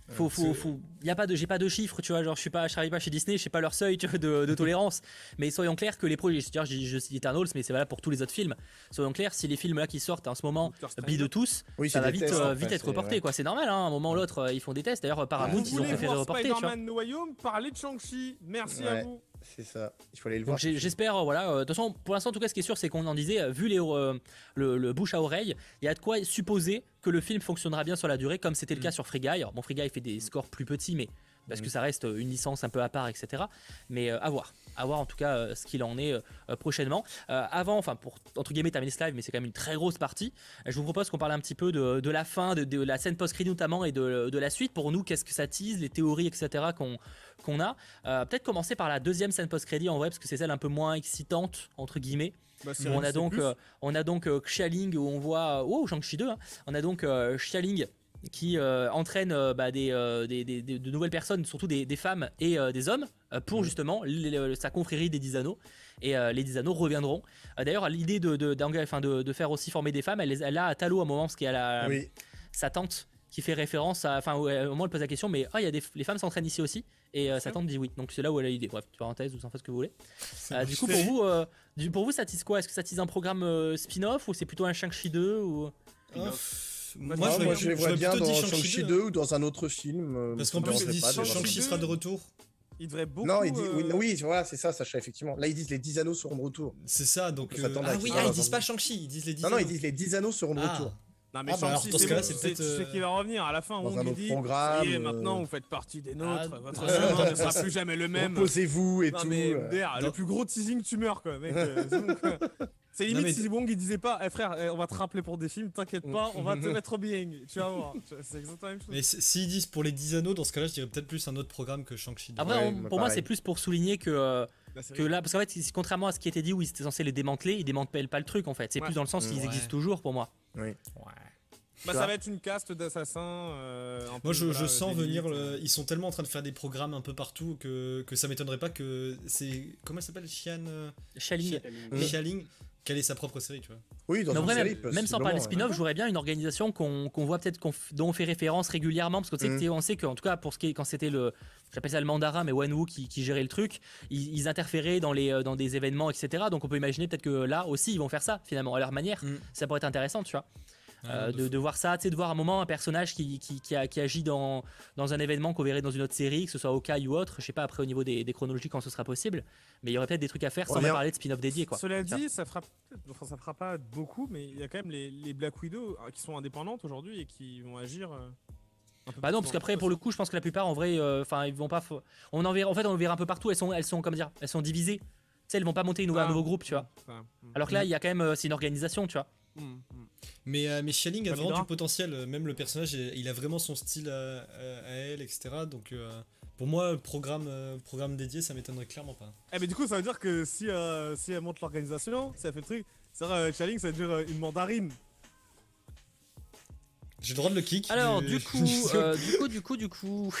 Faut, faut, faut- y a pas de, j'ai pas de chiffres, tu vois, genre je suis pas, je travaille pas chez Disney, je sais pas leur seuil tu vois, de, de tolérance. mais soyons clairs que les projets, c'est-à-dire, je, je cite Eternals, mais c'est valable pour tous les autres films. Soyons clairs, si les films là qui sortent en ce moment bident tous, Oui, ça va vite, tests, euh, vite être reporté, quoi. C'est normal, hein, à un moment ou l'autre, euh, ils font des tests. D'ailleurs, Paramount, Vous ils ont préféré reporter, tu vois. De Shang-Chi. Merci à vous. C'est ça, il faut aller le voir. j'espère, euh, voilà. euh, De toute façon, pour l'instant, en tout cas, ce qui est sûr, c'est qu'on en disait, euh, vu les, euh, le, le bouche à oreille, il y a de quoi supposer que le film fonctionnera bien sur la durée, comme c'était le cas sur Free Guy. Alors, bon, Free Guy fait des scores plus petits, mais parce que ça reste euh, une licence un peu à part, etc. Mais euh, à voir, à voir en tout cas euh, ce qu'il en est euh, prochainement. Avant, enfin pour entre guillemets terminer ce live, mais c'est quand même une très grosse partie. je vous propose qu'on parle un petit peu de, de la fin, de, de la scène post-crédit notamment et de, de la suite. Pour nous, qu'est-ce que ça tease, les théories, etc. qu'on qu'on a. Peut-être commencer par la deuxième scène post-crédit en vrai, parce que c'est celle un peu moins excitante entre guillemets. Bah, On a donc, on a donc Xialing où on voit, oh Shang-Chi 2, hein. on a donc Xialing qui euh, entraîne euh, bah, des, euh, des- des- des- de nouvelles personnes, surtout des, des femmes et euh, des hommes, euh, pour justement les- sa confrérie des 10 anneaux. Et euh, les 10 anneaux reviendront. Euh, D'ailleurs, l'idée de, de, de, de faire aussi former des femmes, elle, elle a à Talo à un moment, parce qu'il y a Oui, sa tante qui fait référence à. Enfin, où, au moment, elle pose la question, mais ah, il y a des, les femmes s'entraînent ici aussi? Et euh, sa tante dit oui. Donc c'est là où elle a l'idée. Bref, parenthèse, vous en faites ce que vous voulez. Euh, du coup, pour vous, euh, du- pour vous, ça tease quoi? Est-ce que ça tease un programme euh, spin-off ou c'est plutôt un Shang-Chi 2 ou... Moi, je les vois bien dans dit Shang-Chi 2 ou dans un autre film. euh, Parce qu'en plus, ils disent. Shang-Chi Shang-Chi 2. sera de retour. Il devrait beaucoup. Non, ils disent, oui, euh, oui, voilà, c'est ça, Sacha, effectivement. Là, ils disent les 10 anneaux seront de retour. C'est ça, donc. Euh, Ah oui, ah, ils disent pas Shang-Chi, ils disent les 10 Non, non, ils disent les 10 anneaux seront de Ah. retour. Non mais Ah, bah alors, Shang-Chi, c'est peut-être, euh, qu'il va revenir à la fin. dans on autre dit, programme, Et euh, maintenant, vous faites partie des nôtres. Ah, votre ouais. chemin ne sera plus jamais le même. Reposez-vous et Non, tout. mais euh. Le plus gros teasing, tu meurs quoi, mec. c'est limite mais- si Wong il disait pas, eh, frère, eh, on va te rappeler pour des films, t'inquiète pas, on va te mettre bien. Tu vas voir. C'est exactement la même chose. Mais s'ils disent pour les 10 anneaux, dans ce cas-là, je dirais peut-être plus un autre programme que Shang-Chi. Après, Ouais, on- moi, pour moi, c'est plus pour souligner que, euh, série. que là, parce qu'en fait, contrairement à ce qui était dit où ils étaient censés les démanteler, ils démantèlent pas le truc en fait. C'est Ouais. plus dans le sens qu'ils Ouais. existent toujours pour moi. Oui. Bah, ça va être une caste d'assassins. euh, Moi, je, sens venir. euh. le- Ils sont tellement en train de faire des programmes un peu partout que, que ça m'étonnerait pas que c'est. Comment elle s'appelle Xian euh, Xialing. Mm. Quelle est sa propre série, tu vois Oui, dans vrai, série. même, même sans parler de possiblement, spin-off, je voudrais bien une organisation qu'on voit peut-être, dont on fait référence régulièrement, parce que t'es- on sait qu'en tout cas, pour ce qui est, quand c'était le, j'appelle ça le mandarin, mais Wanwu qui, qui gérait le truc, ils, ils interféraient dans, les, euh, dans des événements, etc. Donc on peut imaginer peut-être que là aussi, ils vont faire ça, finalement, à leur manière. Mhm. Ça pourrait être intéressant, tu vois. Ah, Euh, de, de voir ça, tu sais, de voir un moment un personnage qui, qui, qui, a- qui agit dans, dans un événement qu'on verrait dans une autre série, que ce soit Hawkeye ou autre, je sais pas après au niveau des, des chronologies quand ce sera possible, mais il y aurait peut-être des trucs à faire sans Revient. même parler de spin-off dédié quoi. Cela dit, ça fera, enfin, ça fera pas beaucoup, mais il y a quand même les, les Black Widow euh, qui sont indépendantes aujourd'hui et qui vont agir. euh, Bah non, parce qu'après pour le coup, je pense que la plupart en vrai, euh, enfin ils vont pas, on en verra, en fait on le verra un peu partout, elles sont, elles sont comment dire, elles sont divisées. Tu sais, elles vont pas monter une nouvelle- un Ah. nouveau groupe, tu vois. Alors que là, il y a quand même, euh, c'est une organisation, tu vois. Mais, euh, mais Xialing a vraiment du potentiel. euh, Même le personnage, il a vraiment son style à, à- à elle, etc. Donc euh, pour moi, programme, euh, programme dédié, ça m'étonnerait clairement pas. Eh, mais du coup, ça veut dire que si, euh, si elle monte l'organisation, si elle fait le truc, c'est vrai, euh, Chaling, ça veut dire une mandarine. J'ai le droit de le kick. Alors du coup, euh, du coup, du coup, du coup,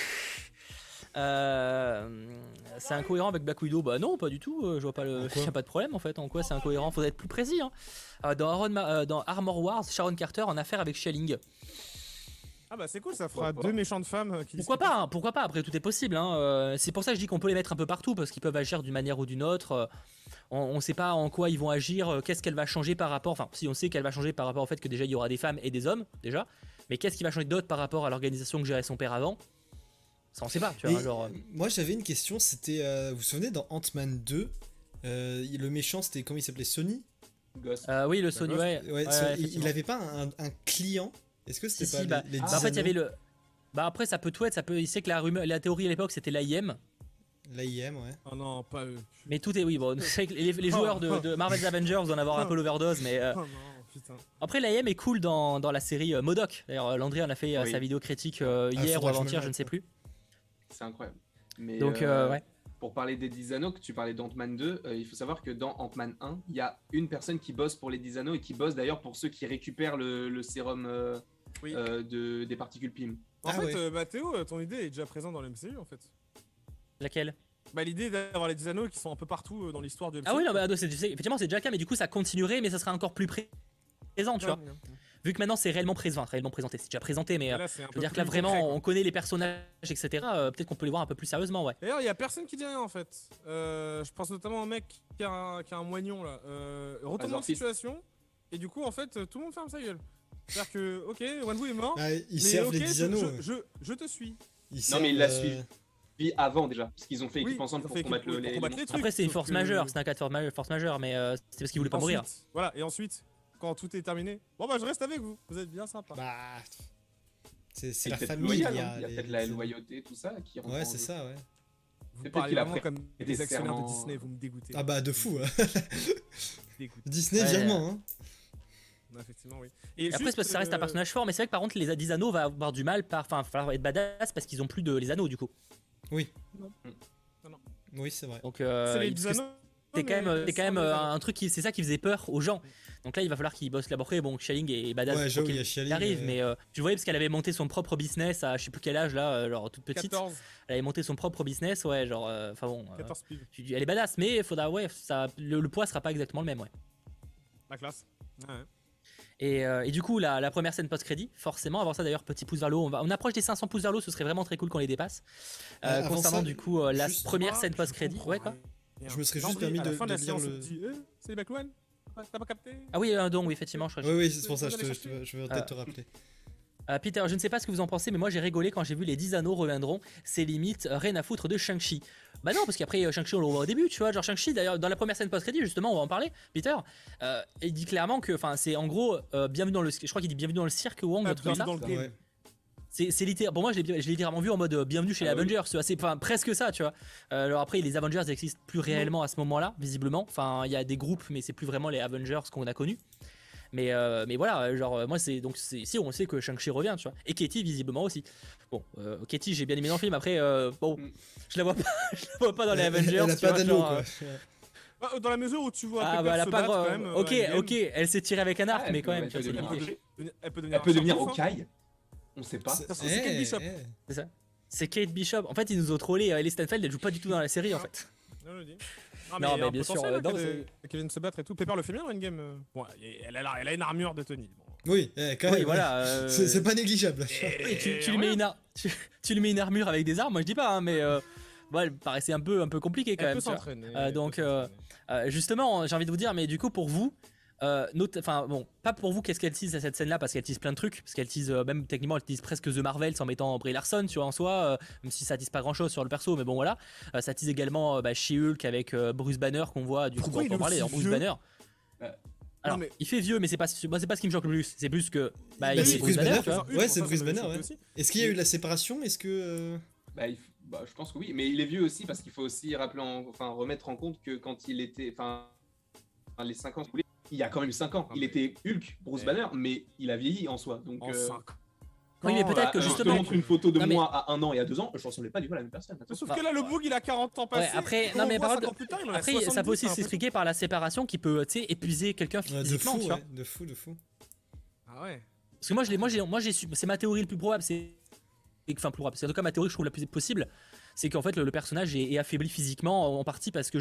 euh, c'est incohérent avec Black Widow. Bah non, pas du tout. euh, Je vois pas le, y a pas de problème en fait. En quoi c'est incohérent? Faudrait être plus précis. hein. Euh, dans, Ma- euh, dans Armor Wars, Sharon Carter en affaire avec Xialing. Ah bah c'est cool, ça fera Pourquoi deux méchantes femmes qui Pourquoi pas hein, Pourquoi pas? Après, tout est possible. hein, euh, C'est pour ça que je dis qu'on peut les mettre un peu partout parce qu'ils peuvent agir d'une manière ou d'une autre. euh, On ne sait pas en quoi ils vont agir. euh, Qu'est-ce qu'elle va changer par rapport. Enfin, si on sait qu'elle va changer par rapport au fait que déjà il y aura des femmes et des hommes déjà. Mais qu'est-ce qui va changer d'autre par rapport à l'organisation que gérait son père avant? Ça, on sait pas. Tu vois, genre, euh, Moi j'avais une question, c'était, euh, vous vous souvenez dans Ant-Man 2, euh, le méchant c'était comment il s'appelait Sony? Ghost. euh, oui, le Sony, Ghost. ouais. Ouais, ouais, so- ouais, il- avait pas un, un client? Est-ce que c'était si, pas bah, les, les bah, en fait, il y avait le. Bah après, ça peut tout être. Ça peut. Il sait que la rumeur, la théorie à l'époque, c'était l'AIM. L'AIM, ouais. Oh non, pas eux. Mais tout est oui. Bon, c'est que les, les joueurs de, de Marvel's Avengers vont en avoir un peu l'overdose, mais euh, Oh non, putain. après l'AIM est cool dans, dans la série euh, Modoc. D'ailleurs, Landry en a fait Oui. sa vidéo critique euh, Ah, hier ou je avant-hier, je ne sais plus. C'est incroyable. Mais, Donc euh, euh, ouais. Pour parler des 10 anneaux, que tu parlais d'Ant-Man 2, euh, il faut savoir que dans Ant-Man 1, il y a une personne qui bosse pour les 10 anneaux et qui bosse d'ailleurs pour ceux qui récupèrent le, le sérum euh, Oui. euh, de, des particules PIM. En Ah fait, ouais. Théo, euh, ton idée est déjà présente dans le MCU en fait. Laquelle? Bah l'idée d'avoir les 10 anneaux qui sont un peu partout dans l'histoire du MCU. Ah oui, non, bah, c'est- c'est- effectivement, c'est déjà le cas, mais du coup, ça continuerait, mais ça serait encore plus pré- présent, tu vois. Vu que maintenant, c'est réellement présent, enfin, réellement présenté. C'est déjà présenté, mais euh, Là, je veux dire que là, vraiment, concret, on connaît les personnages, etc. euh, Peut-être qu'on peut les voir un peu plus sérieusement, ouais. D'ailleurs, il y a personne qui dit rien en fait. Euh, je pense notamment à un mec qui a un, qui a un moignon là. Euh, retournement de situation. Et du coup, en fait, tout le monde ferme sa gueule. C'est-à-dire que, ok, Wanwu est mort. Ah, ils mais servent ok, les 10 je, anneaux. je, ouais. je, je te suis. Ils Non, mais il l'a Puis avant déjà, parce qu'ils ont fait Oui, équipe ensemble pour fait combattre le, pour les, combattre les les monstres. trucs. Après, c'est une force que- majeure, c'est un cas de force majeure, mais euh, c'est parce qu'ils voulaient pas mourir. Voilà, et ensuite, quand tout est terminé, bon bah je reste avec vous. Vous êtes bien sympa. Bah. C'est la famille. loyal, il y hein. a a les- peut-être la loyauté, tout ça qui Ouais, c'est ça, ouais. vous parlez a vraiment pris comme des des actionnaires de Disney, vous me dégoûtez. Ah bah de fou. hein. Disney Ouais. virement. Hein. Non, Effectivement, oui. Et Après, c'est juste, parce que ça reste un euh, personnage fort, mais c'est vrai que par contre, les 10 anneaux va avoir du mal, par... enfin, falloir être badass parce qu'ils ont plus de les anneaux du coup. Oui. Non. Oui, c'est vrai. Donc, euh, C'est les parce que 10 anneaux. C'est quand même, c'est quand sans même euh, un truc qui, c'est ça qui faisait peur aux gens. Donc là, il va falloir qu'ils bossent là Après, bon, Xialing est badass. Ouais, qu'il il y a Xialing, arrive, euh, mais euh, tu le voyais parce qu'elle avait monté son propre business à je sais plus quel âge là, euh, genre toute petite. 14, Elle avait monté son propre business, ouais, genre, euh, enfin bon. euh, 14 piles. tu- elle est badass, mais faudra, ouais, ça, le, le poids sera pas exactement le même, ouais. La classe. Ouais. Et, euh, et du coup, la, la première scène post-crédit, forcément, avant ça d'ailleurs, petit pouce vers le haut, on, va, on approche des 500 pouces vers le haut, ce serait vraiment très cool qu'on les dépasse. Euh, Euh, avant concernant ça, du coup euh, la première Moi, scène post-crédit, ouais quoi rien. Je me serais juste permis de- fin de séance, le- Eh, c'est One Ouais, T'as pas capté Ah oui, un don, oui, effectivement, je crois que Oui, oui, c'est pour ça, je, te- je, je vais peut-être te rappeler. Euh, Peter, je ne sais pas ce que vous en pensez, mais moi j'ai rigolé quand j'ai vu les 10 anneaux reviendront. C'est limite euh, rien à foutre de Shang-Chi. Bah non, parce qu'après euh, Shang-Chi on le voit au début, tu vois. Genre Shang-Chi, d'ailleurs, dans la première scène post-crédit, justement, on va en parler. Peter, euh, il dit clairement que, enfin, c'est en gros, euh, bienvenue dans le. Je crois qu'il dit bienvenue dans le cirque Wong, Ah, un truc comme ça. dans le game. C'est c'est littéralement. Pour moi, je l'ai je l'ai littéralement vu en mode euh, bienvenue chez les Ah oui. Avengers. C'est assez, enfin, presque ça, tu vois. Euh, alors après, les Avengers n'existent plus réellement à ce moment-là, visiblement. Enfin, il y a des groupes, mais c'est plus vraiment les Avengers qu'on a connus. Mais, euh, mais voilà, genre, moi, c'est donc, c'est- si on sait que Shang-Chi revient, tu vois. Et Katie, visiblement aussi. Bon, euh, Katie, j'ai bien aimé dans le film. Après, euh, bon, Mm. je la vois pas, je la vois pas dans les Avengers. Elle a tu pas vois, d'anneau, genre, quoi. Dans la mesure où tu vois Ah, bah, elle a pas battre droit- quand même. Ok, ok, elle s'est tirée avec un arc, Ah, mais quand elle même, peut c'est devenir Elle peut devenir Elle peut devenir. On sait pas. C'est Kate Eh, Bishop. eh. C'est ça. C'est Kate Bishop. En fait, ils nous ont trollé. Ellie Stanfield, elle joue pas du tout dans la série, en fait. Non, je le dis. Non, y a mais bien sûr, euh, hein, non, qu'elle- qu'elle vienne se battre et tout. Pepper le fait bien dans Endgame. euh. Bon, elle a, elle a une armure de Tony. Bon. Oui, eh, quand Oui, même. voilà. euh, C'est pas négligeable. Oui, tu, tu lui Et mets une ar- tu, tu lui mets une armure avec des armes, moi je dis pas, hein, mais euh, bon, elle paraissait un peu, un peu compliqué quand Elle même. peut. Euh, elle donc, peut euh, s'entraîner. Euh, justement, j'ai envie de vous dire, mais du coup pour vous, euh, enfin bon, pas pour vous qu'est-ce qu'elle tease à cette scène-là, parce qu'elle tease plein de trucs, parce qu'elle tease euh, même techniquement, elle tease presque The Marvel en mettant Brie Larson, tu vois en soi, euh, même si ça tease pas grand-chose sur le perso, mais bon voilà, Euh, ça tease également euh, bah, She-Hulk avec euh, Bruce Banner qu'on voit du coup Pourquoi on peut en est parler, Bruce Banner. Euh, Alors, mais- il fait vieux, mais c'est pas, moi, c'est pas ce qui me choque le plus. C'est plus que. Bah, Bah, il c'est est Bruce Banner, Banner, tu vois. Une, Ouais, c'est Bruce Banner, ouais. Est-ce qu'il y a eu la séparation? Est-ce que. euh, Bah, il f- bah, je pense que oui, mais il est vieux aussi parce qu'il faut aussi rappeler, en- enfin remettre en compte que quand il était, enfin enfin, les 5 ans, il y a quand même 5 ans, il était Hulk, Bruce. Banner, mais il a vieilli en soi. Donc, En euh, 5 Oui, mais peut-être que je te justement. montre une photo de Non, mais- moi à un an et à deux ans, je ressemblais pas du tout à la même personne. Sauf Bah, que là, le boug, il a 40 ans passés. après- et quand non, on mais voit par 5 contre- ans plus tard, il en a Après, 70, ça peut aussi s'expliquer par la séparation qui peut, tu sais, épuiser quelqu'un physiquement, fou, tu vois. ouais, de fou, de fou. Ah ouais. Parce que moi, je l'ai, moi, j'ai, moi, j'ai su, c'est ma théorie le plus probable, c'est, enfin, plus probable, c'est en tout cas ma théorie que je trouve la plus possible, c'est qu'en fait, le, le personnage est, est affaibli physiquement en, en partie parce que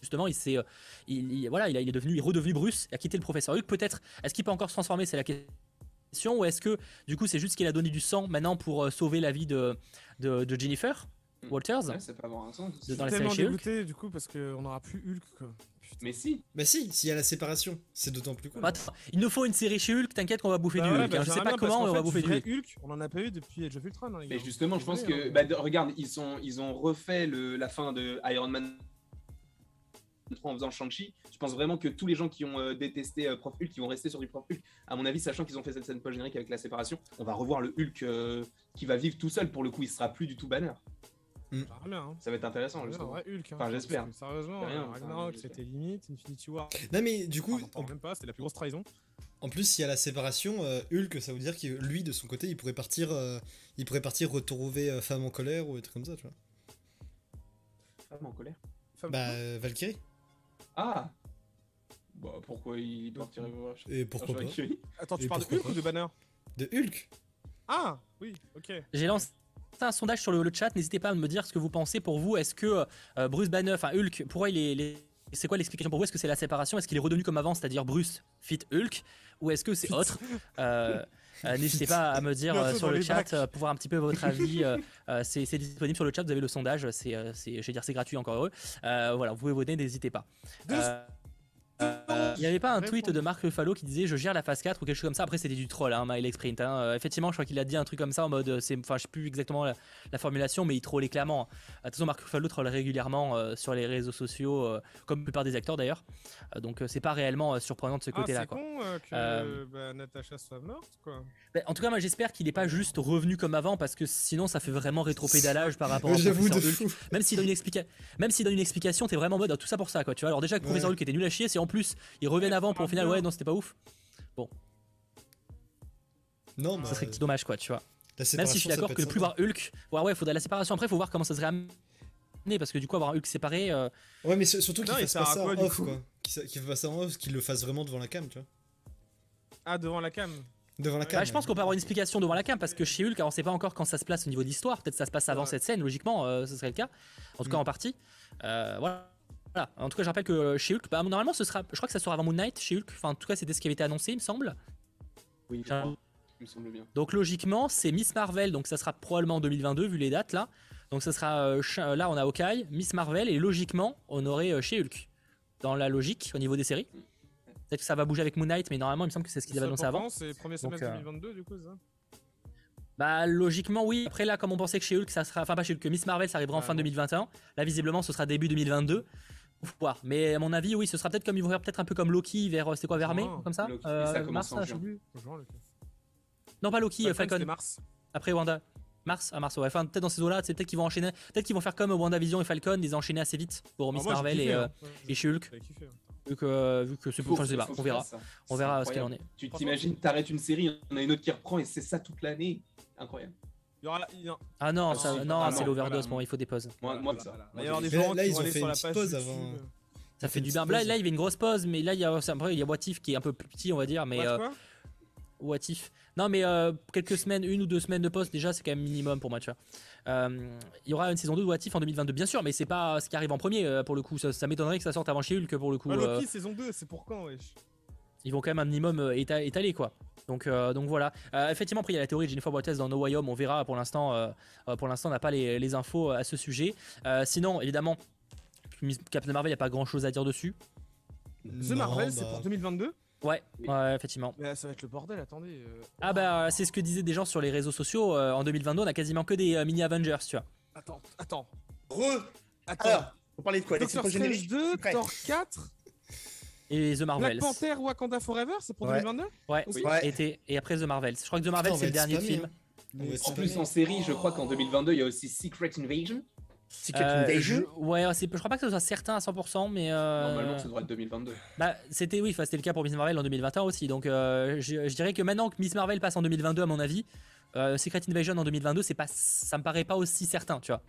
justement, il s'est, euh, il, il- voilà, il, a- il est devenu, il est redevenu Bruce, il a quitté le professeur Hulk. Peut-être, est-ce qu'il peut encore se transformer C'est la question. ou est-ce que du coup c'est juste qu'il a donné du sang maintenant pour euh, sauver la vie de, de, de Jennifer Mm. Walters? Ouais, ça peut avoir un sens. De- dans la tellement série chez Hulk dégoûté du coup parce qu'on n'aura plus Hulk quoi. Mais si, Bah si, s'il y a la séparation, c'est d'autant plus cool. Attends, il nous faut une série chez Hulk, t'inquiète qu'on va bouffer Bah du ouais, Hulk. bah hein. Je sais pas comment, mais on va bouffer du Hulk. Hulk. On en a pas eu depuis Age of Ultron. hein, les mais justement, je pense que, hein. bah, de- regarde, ils, sont, ils ont refait le, la fin de Iron Man 3 en faisant Shang-Chi. Je pense vraiment que tous les gens qui ont euh, détesté euh, Prof Hulk, qui vont rester sur du Prof Hulk, à mon avis, sachant qu'ils ont fait cette scène post-générique avec la séparation, on va revoir le Hulk euh, qui va vivre tout seul. Pour le coup, il sera plus du tout banner. Bien, hein. Ça va être intéressant, justement. vrai Hulk. hein. Enfin, j'espère. Sérieusement, Ragnarok c'était limite, Infinity War. Non mais du coup, Enfin, j'en parle même pas, c'était la plus grosse trahison. En plus, s'il y a la séparation, euh, Hulk, ça veut dire que lui, de son côté, il pourrait partir, euh, il pourrait partir retrouver euh, Femme en colère ou des trucs comme ça, tu vois. Femme en colère. Femme Bah, euh, Valkyrie. Ah Bah, pourquoi il partirait voir Et pourquoi pas Attends, tu Et parles de Hulk pas ou de Banner De Hulk Ah Oui, ok. J'ai lancé un sondage sur le, le chat, n'hésitez pas à me dire ce que vous pensez pour vous. Est-ce que euh, Bruce Banner, enfin Hulk, pourquoi il est. les- C'est quoi l'explication pour vous? Est-ce que c'est la séparation? Est-ce qu'il est redevenu comme avant, c'est-à-dire Bruce fit Hulk? Ou est-ce que c'est autre? Euh, N'hésitez pas à me dire euh, sur le chat bacs. euh, pour voir un petit peu votre avis. euh, euh, c'est disponible sur le chat, vous avez le sondage, c'est, euh, je vais dire c'est gratuit encore heureux. Euh, voilà, vous pouvez voter, n'hésitez pas. Il n'y avait pas un tweet de Marc Ruffalo qui disait je gère la phase 4 ou quelque chose comme ça. Après, c'était du troll, hein, Miley Sprint. hein. Euh, effectivement, je crois qu'il a dit un truc comme ça en mode. euh, c'est- Enfin, je sais plus exactement la, la formulation, mais il trollait clairement. Attention, Marc Ruffalo troll régulièrement euh, sur les réseaux sociaux, euh, comme la plupart des acteurs d'ailleurs. Euh, donc, euh, c'est pas réellement euh, surprenant de ce Ah, côté-là. c'est quoi. con euh, que Euh, bah, Natasha soit morte, quoi. Ben, en tout cas, moi j'espère qu'il n'est pas juste revenu comme avant parce que sinon ça fait vraiment rétropédalage par rapport à J'avoue de Professeur Hulk. fou. Même s'il donne une, explica... Même s'il donne une explication, t'es vraiment en mode ah, tout ça pour ça quoi. Tu vois, alors déjà que Ouais. Professeur Hulk était nul à chier, c'est en plus ils reviennent avant pour au final ouais non c'était pas ouf. Non, bah, Ça serait dommage quoi, tu vois. Même si je suis d'accord que le plus voir Hulk, ouais ouais, faudrait la séparation. Après, faut voir comment ça serait amené parce que du coup avoir un Hulk séparé, euh, Ouais, mais sur- surtout qu'il fasse pas ça quoi, en du off, quoi. Qu'il fasse ça en off, qu'il le fasse vraiment devant la cam, tu vois. Ah, devant la cam. Devant la cam. bah, je pense qu'on peut avoir une explication devant la cam parce que chez Hulk, alors on sait pas encore quand ça se place au niveau d'histoire. Peut-être ça se passe avant Ouais. cette scène, logiquement, euh, ce serait le cas. En tout cas Mm. en partie. Euh, voilà. Voilà. En tout cas, je rappelle que euh, chez Hulk, bah, normalement, ce sera, je crois que ça sera avant Moon Knight chez Hulk. Enfin, en tout cas, c'était ce qui avait été annoncé, il me semble. Oui, un- il me semble bien. Donc logiquement, c'est Miss Marvel, donc ça sera probablement en 2022 vu les dates là. Donc ça sera euh, là on a Hawkeye, Miss Marvel et logiquement on aurait euh, chez Hulk. Dans la logique au niveau des séries. Peut-être que ça va bouger avec Moon Knight, mais normalement il me semble que c'est ce qu'ils avaient annoncé avant. C'est premier Donc, semestre euh, 2022, du coup, ça? Bah logiquement oui. Après là comme on pensait que chez Hulk ça sera, enfin pas chez Hulk, que Miss Marvel ça arrivera en Ouais, fin non. 2021. Là visiblement ce sera début 2022. Voir. Mais à mon avis oui ce sera peut-être comme ils vont faire peut-être un peu comme Loki vers euh, c'était quoi vers mai comme ça. Loki, oui, ça commence mars, en juin. le- Non pas Loki, euh, Falcon, Falcon. c'était mars. Après Wanda. Mars à mars, ouais. Enfin, peut-être dans ces eaux-là, c'est peut-être qu'ils vont enchaîner. Peut-être qu'ils vont faire comme WandaVision et Falcon, les enchaîner assez vite pour Miss Ah, Marvel kiffé, et, euh, hein. Ouais, et chez Hulk. J'avais kiffé, hein. Vu que, vu que c'est pour. Je sais pas, on verra. On C'est verra ce qu'il en est. Tu t'imagines, t'arrêtes une série, en a une autre qui reprend et c'est ça toute l'année. Incroyable. Il y aura. il y a- Ah non, Ah, ça, non, ah, c'est l'overdose, voilà. bon, il faut des pauses. Moi, voilà, moi, voilà. Il va y avoir des Mais gens là, qui ils vont ont aller fait sur la page pause YouTube. avant. Ça fait du bien. Là, là, il y avait une grosse pause, mais là, il y a, c'est vrai, il y a What If qui est un peu plus petit, on va dire, mais What, euh. Non, mais euh, quelques semaines, une ou deux semaines de pause, déjà, c'est quand même minimum pour moi, tu vois. Euh, Il y aura une saison 2 de What If en 2022, bien sûr, mais c'est pas ce qui arrive en premier euh, pour le coup. Ça, ça m'étonnerait que ça sorte avant chez Hulk pour le coup. Ah, euh, Loki, saison 2, c'est pour quand, wesh? Ils vont quand même un minimum euh, éta- étaler quoi. Donc, euh, donc voilà. Euh, effectivement, après il y a la théorie de Jennifer Walters dans No Way Home. On verra. Pour l'instant, euh, pour l'instant, on n'a pas les, les infos à ce sujet. Euh, sinon, évidemment, Captain Marvel, il n'y a pas grand chose à dire dessus. The Non, Marvel, c'est bah, pour 2022 Ouais, ouais, effectivement. Mais ça va être le bordel, attendez. euh. Ah bah, c'est ce que disaient des gens sur les réseaux sociaux. euh, en 2022, on a quasiment que des euh, mini Avengers, tu vois. Attends, attends. Re Attends. Alors, on parlait de quoi Doctor Strange générique 2, Prêt. Thor 4, Et The Marvels. Black Panther, Wakanda Forever, c'est pour Ouais. 2022 Ouais. et après The Marvels. Je crois que The Marvels, c'est le dernier film. hein. En spammé. plus, en série, je crois qu'en 2022, il y a aussi Secret Invasion. Secret Euh, Invasion je, ouais, je crois pas que ce soit certain à 100%, mais. euh, Normalement, ça devrait être 2022. Bah, c'était oui, enfin, c'était le cas pour Miss Marvel en 2021 aussi. Donc, euh, je, je dirais que maintenant que Miss Marvel passe en 2022, à mon avis, euh, Secret Invasion en 2022, c'est pas, ça me paraît pas aussi certain, tu vois.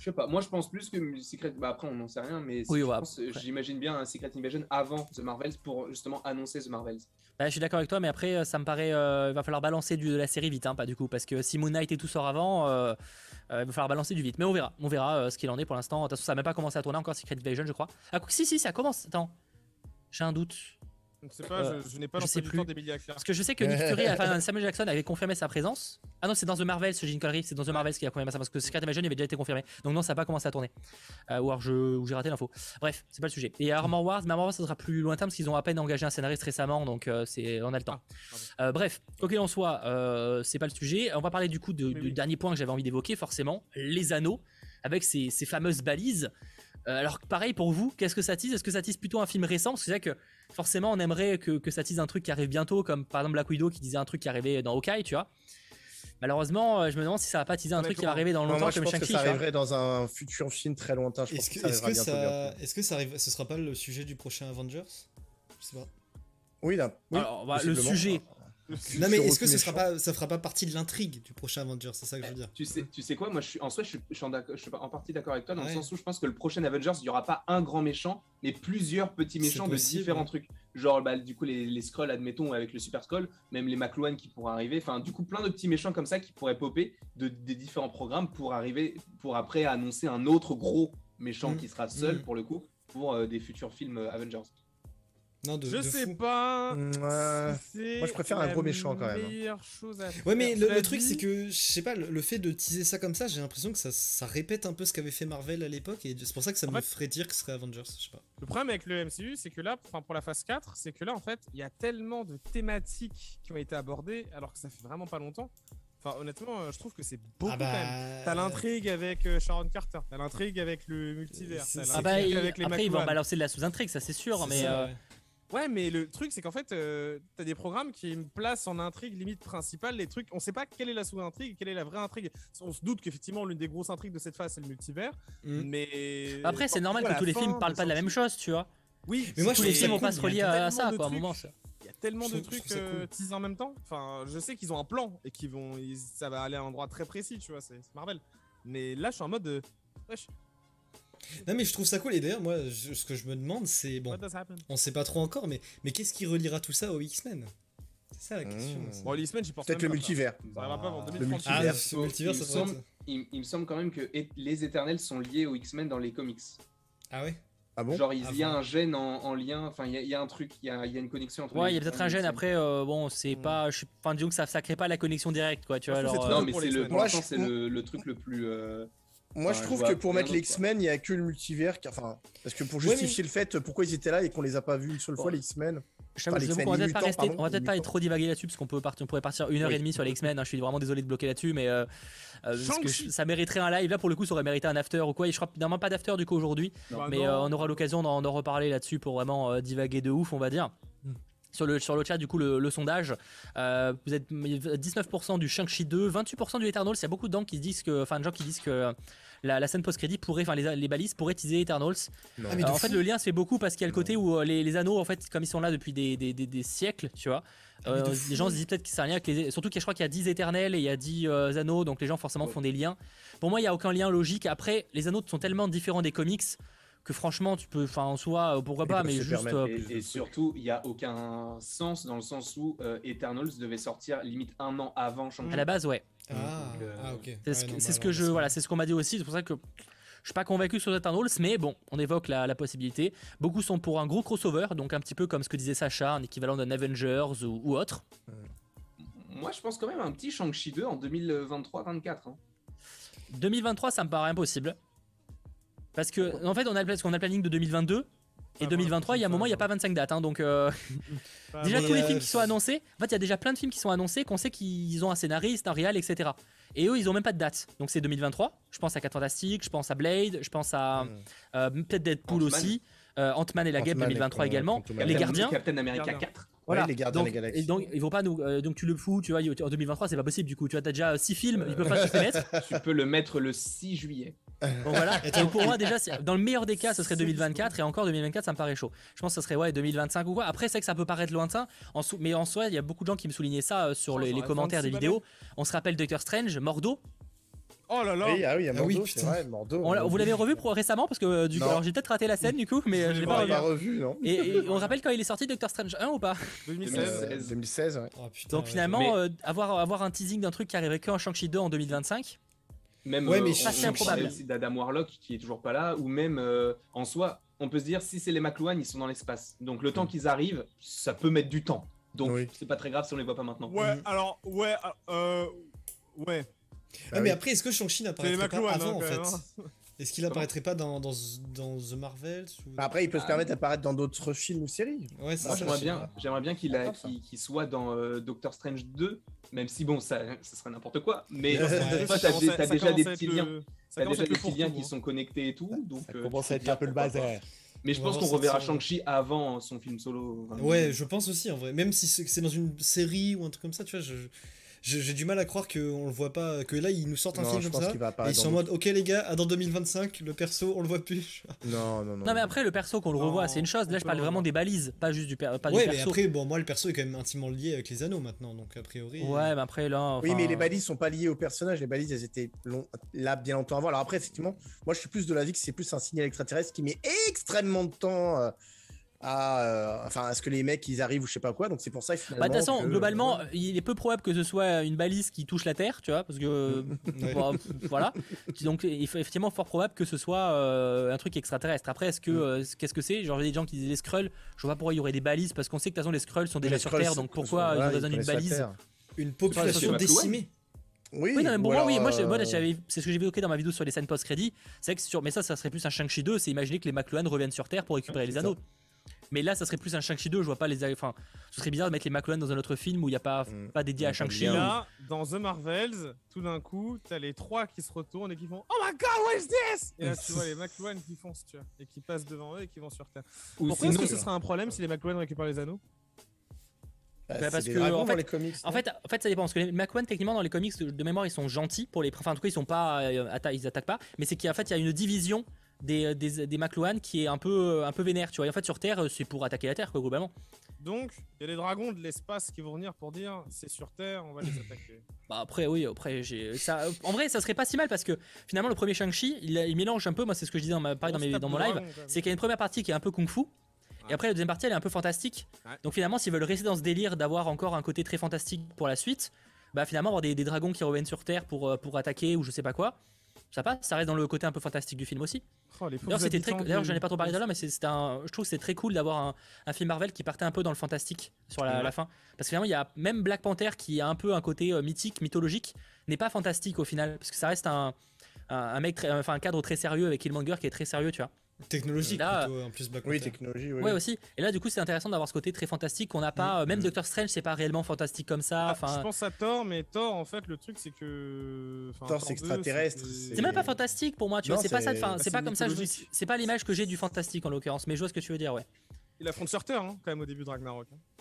Je sais pas, moi je pense plus que Secret. Bah après, on n'en sait rien, mais Oui, ouais, après. j'imagine bien un Secret Invasion avant The Marvels pour justement annoncer The Marvels. Bah, je suis d'accord avec toi, mais après, euh, ça me paraît, euh, il va falloir balancer du, de la série vite, hein, pas du coup, parce que si Moon Knight et tout sort avant, euh, euh, il va falloir balancer du vite. Mais on verra, on verra euh, ce qu'il en est pour l'instant. De toute façon, ça n'a même pas commencé à tourner encore Secret Invasion, je crois. Ah, si, si, ça commence. Attends, j'ai un doute. Je ne sais pas, Euh, je, je n'ai pas je sais l'emploi du plus. temps d'Emilia Clarke. Parce que je sais que Nick Fury, enfin Samuel Jackson avait confirmé sa présence. Ah non, c'est dans The Marvels, j'ai une connerie, c'est dans The Marvels qu'il a confirmé ça parce que Secret Invasion avait déjà été confirmé. Donc non, ça n'a pas commencé à tourner. Euh, ou alors je, ou j'ai raté l'info. Bref, c'est pas le sujet. Et Armor Wars, mais Armor Wars ça sera plus lointain parce qu'ils ont à peine engagé un scénariste récemment, donc euh, c'est on a le temps. Euh, bref, quoi qu'il en soit, euh, c'est pas le sujet. On va parler du coup de- du oui. dernier point que j'avais envie d'évoquer, forcément, les anneaux avec ces, ces fameuses balises. Euh, alors pareil pour vous, qu'est-ce que ça tease? Est-ce que ça tease plutôt un film récent? Parce que c'est vrai que forcément on aimerait que, que ça tease un truc qui arrive bientôt, comme par exemple Black Widow qui disait un truc qui arrivait dans Hawkeye, tu vois. Malheureusement, euh, je me demande si ça va pas teaser un truc qui va arriver dans longtemps moi, je comme pense que ça arriverait dans un futur film très lointain. Je pense Est-ce que, que, ça est-ce arrivera que ça, est-ce que ça arrive, ce sera pas le sujet du prochain Avengers? Je sais pas. Oui, là. Oui, Alors, bah, le sujet, Non mais est-ce que ce sera pas, ça fera pas partie de l'intrigue du prochain Avengers C'est ça que je veux dire. Tu sais, tu sais quoi, moi je suis en soi, je suis, je suis en, d'accord- je suis en partie d'accord avec toi dans Ouais. le sens où je pense que le prochain Avengers, il n'y aura pas un grand méchant, mais plusieurs petits méchants de différents ouais. trucs. Genre, bah, du coup, les, les Skrulls, admettons, avec le Super Skrull, même les McLuhan qui pourraient arriver. Enfin, du coup, plein de petits méchants comme ça qui pourraient popper de, des différents programmes pour arriver, pour après annoncer un autre gros méchant Mm. qui sera seul Mm. pour le coup pour euh, des futurs films euh, Avengers. Non, de, Je de sais fou. pas. Ouais. si c'est Moi, je préfère un gros méchant, quand même, hein. meilleure chose à Ouais, mais le, truc, c'est que, je sais pas, le, le fait de teaser ça comme ça, j'ai l'impression que ça, ça répète un peu ce qu'avait fait Marvel à l'époque, et c'est pour ça que ça En me fait- ferait dire que ce serait Avengers, je sais pas. Le problème avec le MCU, c'est que là, enfin pour la phase 4, c'est que là, en fait, il y a tellement de thématiques qui ont été abordées, alors que ça fait vraiment pas longtemps. Enfin, honnêtement, euh, je trouve que c'est beaucoup ah quand même. bah. T'as l'intrigue avec euh, Sharon Carter, t'as l'intrigue avec le multivers, t'as Ah bah, avec les après ils vont balancer de la sous-intrigue, ça c'est sûr, mais ça, euh, ouais. Ouais, mais le truc, c'est qu'en fait, euh, t'as des programmes qui me placent en intrigue limite principale. Les trucs, on sait pas quelle est la sous-intrigue, quelle est la vraie intrigue. On se doute qu'effectivement, l'une des grosses intrigues de cette phase, c'est le multivers. Mm. Mais. après c'est normal que tous les films parlent pas de la même chose, tu vois. Oui, Mais moi, tous je les films vont pas cool, se relier à, ça quoi, à un moment. ça. Il y a tellement de trucs ça euh, cool. teasés en même temps. Enfin, je sais qu'ils ont un plan et qu'ils vont, ils- ça va aller à un endroit très précis, tu vois. C'est c'est Marvel. Mais là, je suis en mode de. Wesh, Non, mais je trouve ça cool, et d'ailleurs, moi, je- ce que je me demande, c'est. Bon, on sait pas trop encore, mais, mais qu'est-ce qui reliera tout ça aux X-Men? C'est ça la question. Mm. c'est- Bon, les X-Men, j'y pense Peut-être le pas, ça. multivers. Ça pas Le 2030. Ah, multivers. ce multivers, il, ça me semble, il, il me semble quand même que les Éternels sont liés aux X-Men dans les comics. Ah ouais? Ah bon? Genre, il y a un gène en, en lien, enfin, il y, a- il y a un truc, il y a, il y a une connexion entre Ouais, il y a peut-être un gène après, euh, bon, c'est Mm. pas. je suis- Enfin, disons que ça, ça crée pas la connexion directe, quoi, tu vois. Alors, euh, Non, mais pour c'est le, pour l'instant, c'est truc le plus. Moi, Enfin, je trouve que pour mettre les X-Men, il n'y a que le multivers. qui- Enfin, parce que pour Ouais, mais- justifier le fait pourquoi ils étaient là et qu'on les a pas vus une seule Bon. fois, les X-Men? les X-Men qu'on va peut-être pas mutants, rester, pardon, on va peut-être pas être trop divaguer là-dessus parce qu'on peut partir, on pourrait partir une heure Oui. et demie sur les X-Men. hein, je suis vraiment désolé de bloquer là-dessus, mais euh, euh, parce que Shang-Chi. je- ça mériterait un live. Là, pour le coup, ça aurait mérité un after ou quoi. Et je crois normalement pas d'after du coup aujourd'hui, mais euh, on aura l'occasion d'en d'en reparler là-dessus pour vraiment euh, divaguer de ouf, on va dire. Sur le, sur le chat, du coup, le, le sondage, euh, vous êtes 19% du Shang-Chi 2, 28% du Eternals. Il y a beaucoup de gens qui disent que, enfin, de gens qui disent que la, la scène post-crédit pourrait, enfin, les, les balises pourraient teaser Eternals. Ah, Euh, en fait, le lien se fait beaucoup parce qu'il y a le côté où euh, les, les anneaux, en fait, comme ils sont là depuis des, des, des- des siècles, tu vois, Ah, euh, les gens se disent peut-être que c'est un lien avec les. Surtout qu'il y a- je crois qu'il y a 10 éternels et il y a 10 euh, anneaux, donc les gens forcément Ouais. font des liens. Pour moi, il n'y a aucun lien logique. Après, les anneaux sont tellement différents des comics que franchement, tu peux. Enfin, en soi, euh, pourquoi pas, mais juste. euh, Et, et surtout, il n'y a aucun sens dans le sens où euh, Eternals devait sortir limite un an avant Shang-Chi. à la base, ouais. Ah, Donc, euh, ah, ok. C'est Ouais, ce que, non, c'est bah ce que je. Voilà, c'est ce qu'on m'a dit aussi. C'est pour ça que. Je suis pas convaincu sur Eternals, mais bon, on évoque la, la possibilité. Beaucoup sont pour un gros crossover, donc un petit peu comme ce que disait Sacha, un équivalent d'un Avengers ou, ou autre. Moi, je pense quand même à un petit Shang-Chi 2 en 2023-24. hein. 2023, ça me paraît impossible. Parce que, en fait, on a parce qu'on a le planning de 2022. Et Ah, 2023, il y a un moment, il n'y a pas 25 dates. hein, donc, euh, déjà, tous les films qui sont annoncés, en fait, il y a déjà plein de films qui sont annoncés qu'on sait qu'ils ont un scénariste, un réal, etc. Et eux, ils ont même pas de date. Donc, c'est 2023. Je pense à 4 Fantastiques, je pense à Blade, je pense à Mm. euh, peut-être Deadpool Ant-Man. aussi. euh, Ant-Man et la Guêpe Ant-Man 2023 et- également. Les. Gardiens. Captain America Gardiens. 4. Voilà. les Gardiens donc, de la Galaxie. Et donc, ils vont pas nous. euh, donc, tu le fous, tu vois, en 2023, c'est pas possible du coup. Tu vois, t'as déjà 6 films, ils peuvent pas les mettre. tu peux le mettre le 6 juillet. Donc voilà. Et pour moi, déjà, dans le meilleur des cas, ce serait 2024. Et encore 2024, ça me paraît chaud. Je pense que ce serait ouais 2025 ou quoi. Après, c'est que ça peut paraître lointain. En sou- mais en soi, il y a beaucoup de gens qui me soulignaient ça euh, sur les, ça commentaires des 26 vidéos. On se rappelle Doctor Strange, Mordo. Oh là là Oui, ah oui, il y a Ah oui, Mordo, c'est vrai, Mordo. On vous l'avez revu pour, récemment parce que euh, du coup, alors j'ai peut-être raté la scène du coup, mais euh, je l'ai On pas pas revu, non Et, et on rappelle quand il est sorti Doctor Strange 1 ou pas 2016. 2016. 2016, ouais. Oh, putain, Donc finalement, Mais- euh, avoir, avoir un teasing d'un truc qui arriverait que en Shang-Chi 2 en Même Ouais, euh, mais on improbable. d'Adam Warlock qui est toujours pas là, ou même euh, en soi, on peut se dire si c'est les McLuhan, ils sont dans l'espace. Donc le temps Mm. qu'ils arrivent, ça peut mettre du temps. Donc Oui. c'est pas très grave si on les voit pas maintenant. Ouais, alors, ouais, euh, ouais. Ah, mais oui. après, est-ce que Shang-Chi n'apparaîtrait pas McLuhan, avant hein, en fait hein. Est-ce qu'il apparaîtrait pas dans, dans, dans The Marvels ou... Bah, Après, il peut se permettre d'apparaître dans d'autres films ou séries. Ouais, ça, j'aimerais bien, j'aimerais bien qu'il a- D'accord, ça. qu'il qu'il soit dans euh, Doctor Strange 2, même si bon, ça, ça serait n'importe quoi. Mais Ouais. toi, t'as déjà des petits liens. T'as déjà des petits liens qui hein. sont connectés et tout. Donc, Ça euh, commence à peux être un peu le bazar. Mais je pense qu'on reverra. Shang-Chi avant son film solo. Ouais, je pense aussi en vrai. Même si c'est dans une série ou un truc comme ça, tu vois, je- j'ai du mal à croire qu'on le voit pas, que là ils nous sortent un Non, film je comme pense ça. va Et ils sont en mode, ok les gars, à dans 2025, le perso, on le voit plus. Non, non, non. Non mais après le perso qu'on le revoit c'est une chose, là je parle le vraiment des balises, pas juste du, per- pas ouais, du mais perso. après, bon, moi le perso est quand même intimement lié avec les anneaux maintenant, donc a priori. Ouais mais après là... Oui, mais les balises sont pas liées au personnage. Les balises, elles étaient long- là bien longtemps avant. Alors après, effectivement, moi, je suis plus de l'avis que c'est plus un signal extraterrestre qui met extrêmement de temps euh, à, euh, enfin, à ce que les mecs ils arrivent ou je sais pas quoi. Donc c'est pour ça finalement. Bah de toute façon, que- globalement, il est peu probable que ce soit une balise qui touche la Terre, tu vois, parce que bon, voilà. Donc effectivement fort probable que ce soit euh, un truc extraterrestre. Après, est-ce que euh, qu'est-ce que c'est? Genre il y a des gens qui disent les Skrulls. Je vois pas pourquoi il y aurait des balises, parce qu'on sait que de toute façon les Skrulls sont déjà sur Terre, donc pourquoi ils ont besoin d'une balise? Terre. Une population décimée. Oui, Oui, non, mais moi, oui, moi, c'est ce que j'ai évoqué dans ma vidéo sur les scènes post-crédit. C'est que sur, mais ça, ça serait plus un Shang-Chi 2, c'est imaginer que les McLuhan reviennent sur Terre pour récupérer les anneaux. Mais là, ça serait plus un Shang-Chi 2, je vois pas les. Enfin, ce serait bizarre de mettre les McLuhan dans un autre film où il n'y a pas, Mm. pas dédié à de Shang-Chi. Ou- là, dans The Marvels, tout d'un coup, t'as les trois qui se retournent et qui font Oh my god, what is this? Et là, tu vois les McLuhan qui foncent, tu vois, et qui passent devant eux et qui vont sur Terre. Ou Pourquoi est-ce que ce serait un problème si les McLuhan récupèrent les anneaux? Bah, Bah, parce que, en fait- les comics. En fait, en fait, ça dépend. Parce que les McLuhan, techniquement, dans les comics de de mémoire, ils sont gentils pour les. Enfin, en tout cas, ils sont pas. euh, atta- ils attaquent pas. Mais c'est qu'en fait, il y a une division des, des, des McLuhan qui est un peu, un peu vénère. Tu vois. Et en fait, sur Terre, euh, c'est pour attaquer la Terre, quoi, globalement. Donc, il y a les dragons de l'espace qui vont venir pour dire C'est sur Terre, on va les attaquer. Bah après oui après j'ai ça en vrai ça serait pas si mal parce que finalement le premier Shang-Chi il, il mélange un peu moi c'est ce que je disais dans, ma, pareil, dans, mes- dans mon live c'est qu'il y a une première partie qui est un peu kung-fu et après la deuxième partie elle est un peu fantastique Ouais. donc finalement s'ils veulent rester dans ce délire d'avoir encore un côté très fantastique pour la suite bah finalement avoir des, des dragons qui reviennent sur Terre pour, euh, pour attaquer ou je sais pas quoi ça passe ça reste dans le côté un peu fantastique du film aussi. Oh, d'ailleurs c'était très d'ailleurs j'en ai pas trop parlé tout à l'heure mais c'est un je trouve que c'est très cool d'avoir un, un film Marvel qui partait un peu dans le fantastique sur la, Ouais. la fin. Parce que finalement il y a même Black Panther qui a un peu un côté euh, mythique mythologique n'est pas fantastique au final parce que ça reste un un, un mec très- enfin un cadre très sérieux avec Killmonger qui est très sérieux tu vois Technologique Là, plutôt, en plus Black Oui, Panther. technologie, oui. ouais aussi et là du coup c'est intéressant d'avoir ce côté très fantastique qu'on n'a pas euh, même Doctor Strange c'est pas réellement fantastique comme ça Ah, Je pense à Thor, mais Thor, en fait, le truc, c'est que. enfin, Thor, c'est 2, extraterrestre, c'est même pas fantastique pour moi tu vois c'est pas ça enfin c'est pas comme ça c'est pas l'image que j'ai du fantastique en l'occurrence mais je vois ce que tu veux dire ouais Il affronte sur Terre, hein, quand même, au début de Ragnarok. hein.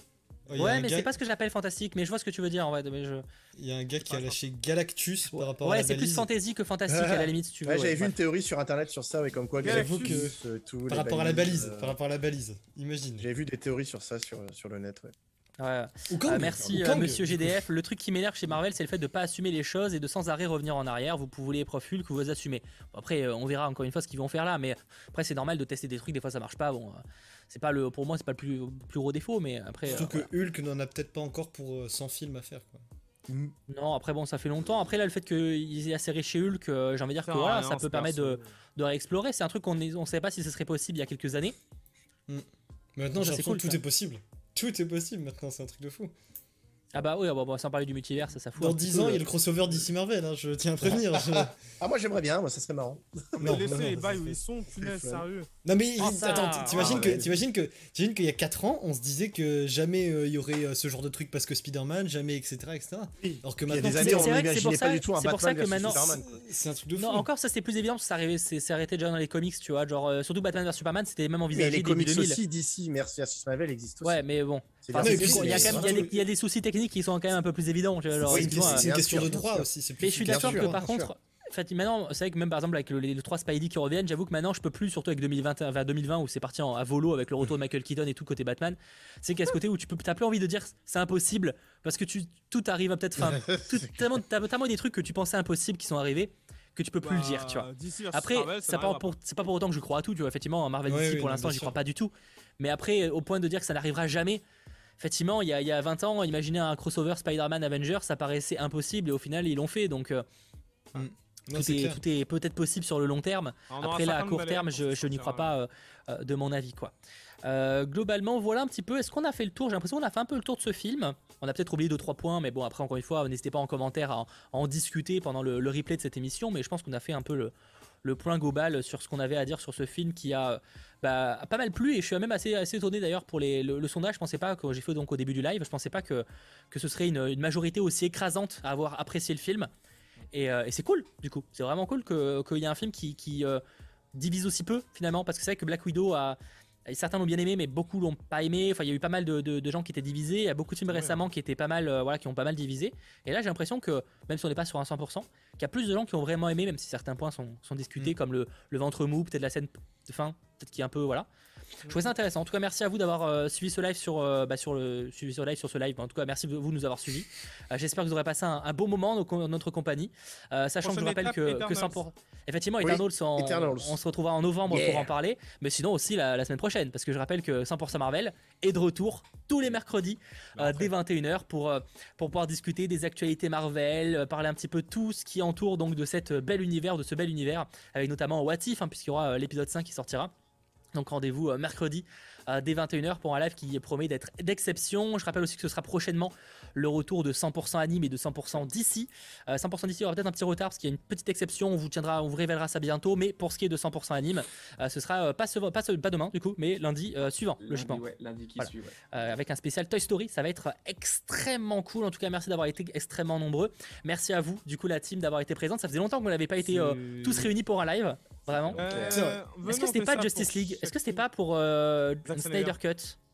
Ouais, il ouais mais gars- c'est pas ce que j'appelle fantastique mais je vois ce que tu veux dire en vrai mais je Il y a un gars qui a lâché Galactus par rapport à ouais la c'est plus balise. fantasy que fantastique à la limite si tu veux Ouais, ouais. J'avais vu Ouais. une théorie sur internet sur ça, ouais, comme quoi Galactus, euh, tout, Par les rapport à la balise, euh, par rapport à la balise. Imagine. J'ai vu des théories sur ça sur, sur le net. Ouais. Ouais. Ou Kang, Euh, merci euh, monsieur. GDF. Le truc qui m'énerve chez Marvel, c'est le fait de pas assumer les choses et de sans arrêt revenir en arrière. Vous pouvez les profils que vous assumez. Bon, après, euh, on verra encore une fois ce qu'ils vont faire là, mais après c'est normal de tester des trucs. Des fois ça marche pas. Bon, euh, c'est pas le, pour moi c'est pas le plus, plus gros défaut, mais après. Surtout euh, que Hulk n'en a peut-être pas encore pour euh, 100 films à faire. Quoi. Non, après bon, ça fait longtemps. Après là, le fait qu'il ait acéré chez Hulk, euh, j'ai envie de dire que voilà, ça peut permettre de, de réexplorer. C'est un truc qu'on ne on savait pas si ce serait possible il y a quelques années. Mais maintenant, j'ai c'est l'impression cool, que tout ça. est possible. Tout est possible maintenant, c'est un truc de fou. Ah bah oui, ah bah, bon, sans parler du multivers, ça, ça fout. Dans un petit 10 peu ans, le- il y a le crossover d'ici Marvel, hein, je tiens à prévenir. je- Ah, moi j'aimerais bien, moi ça serait marrant. Mais Non, laissez les bails où ils sont, punaise, sérieux. Non mais Oh, ça. attends, t'imagines Ah, que ouais. t'imagines que t'imagines qu'il y a 4 ans, on se disait que jamais euh, il y aurait euh, ce genre de truc parce que Spider-Man, jamais etc etc. Oui. Alors que maintenant c'est- vrai que c'est pour ça- c'est pour que maintenant- c'est un truc de fou. Non, encore ça c'était plus évident parce que ça arrivait, c'est arrêté déjà dans les comics, tu vois. Genre, euh, surtout Batman vs Superman, c'était même Mais envisagé les début comics 2000. aussi d'ici, merci versus Marvel existent aussi. Ouais, mais bon. Enfin, puis il y a c'est- quand même il y a c'est- des- il y a des soucis techniques qui sont quand même un peu plus évidents. genre, Oui, c'est une question de droit aussi. plus Mais je suis d'accord que par contre, en fait, maintenant, c'est vrai que même par exemple avec le- les, les trois Spidey qui reviennent, j'avoue que maintenant je peux plus, surtout avec 2020, vers 2020 où c'est parti en, à volo avec le retour de Michael Keaton et tout côté Batman, c'est a ce côté où tu peux, t'as plus envie de dire c'est impossible parce que tu, tout arrive à peut-être, enfin, tellement, t'as tellement des trucs que tu pensais impossibles qui sont arrivés que tu peux plus le dire, tu vois. Bah, Après, Marvel, ça c'est pas, pour, c'est pas pour autant que je crois à tout, tu vois. Effectivement, Marvel Ouais, DC, oui, pour l'instant, j'y crois pas du tout. Mais après, au point de dire que ça n'arrivera jamais, effectivement, il y a, il y a 20 ans, imaginer un crossover Spider-Man Avengers, ça paraissait impossible et au final, ils l'ont fait. Donc, euh, Non, tout, est, clair. tout est peut-être possible sur le long terme. On aura Après là, à 50 court terme, je, n'y crois pas euh, euh, de mon avis quoi. Euh, globalement, voilà un petit peu. Est-ce qu'on a fait le tour? J'ai l'impression qu'on a fait un peu le tour de ce film. On a peut-être oublié deux trois points, mais bon après encore une fois, n'hésitez pas en commentaire à, en- à en discuter pendant le, le replay de cette émission. Mais je pense qu'on a fait un peu le, le point global sur ce qu'on avait à dire sur ce film qui a bah, a pas mal plu et je suis même assez, assez étonné d'ailleurs pour les, le, sondage. Je pensais pas que j'ai fait donc au début du live, je pensais pas que, que ce serait une, majorité aussi écrasante à avoir apprécié le film. Et, euh, c'est cool du coup, c'est vraiment cool qu'il y ait un film qui, qui, euh, divise aussi peu finalement parce que c'est vrai que Black Widow a certains l'ont bien aimé mais beaucoup l'ont pas aimé enfin il y a eu pas mal de, de- de gens qui étaient divisés il y a beaucoup de films Ouais. récemment qui étaient pas mal euh, voilà qui ont pas mal divisé et là j'ai l'impression que même si on n'est pas sur un 100% qu'il y a plus de gens qui ont vraiment aimé même si certains points sont, sont discutés Mm. comme le, le ventre mou peut-être la scène de fin peut-être qui est un peu voilà je trouvais ça intéressant. En tout cas, merci à vous d'avoir euh, suivi ce live sur, euh, bah, sur le suivi ce live sur ce live. En tout cas, merci de vous nous avoir suivis. Euh, J'espère que vous aurez passé un, un bon moment dans co- notre compagnie, Euh, sachant que je rappelle que, que Eternals. 100%. Effectivement, Oui, Eternals, on, Eternals. on se retrouvera en novembre Yeah. pour en parler, mais sinon aussi la, la semaine prochaine, parce que je rappelle que 100% Marvel est de retour tous les mercredis euh, dès 21h pour, euh, pour pouvoir discuter des actualités Marvel, parler un petit peu tout ce qui entoure donc de cette belle univers, de ce bel univers, avec notamment What If, hein, puisqu'il y aura l'épisode 5 qui sortira. Donc rendez-vous euh, mercredi euh, dès 21h pour un live qui promet d'être d'exception. Je rappelle aussi que ce sera prochainement le retour de 100% anime et de 100% d'ici. 100% d'ici aura peut-être un petit retard parce qu'il y a une petite exception. On vous tiendra, on vous révélera ça bientôt. Mais pour ce qui est de 100% anime, euh, ce sera euh, pas, ce- pas, ce- pas demain du coup, mais lundi euh, suivant, Lundi, logiquement. ouais, lundi qui Voilà. suit. ouais. Euh, avec un spécial Toy Story. Ça va être extrêmement cool. En tout cas, merci d'avoir été extrêmement nombreux. Merci à vous, du coup, la team, d'avoir été présente. Ça faisait longtemps que vous n'avez pas été euh, tous réunis pour un live. Vraiment. Euh, Est-ce que c'était pas Justice League? Est-ce que c'était pas pour euh, Snyder. Snyder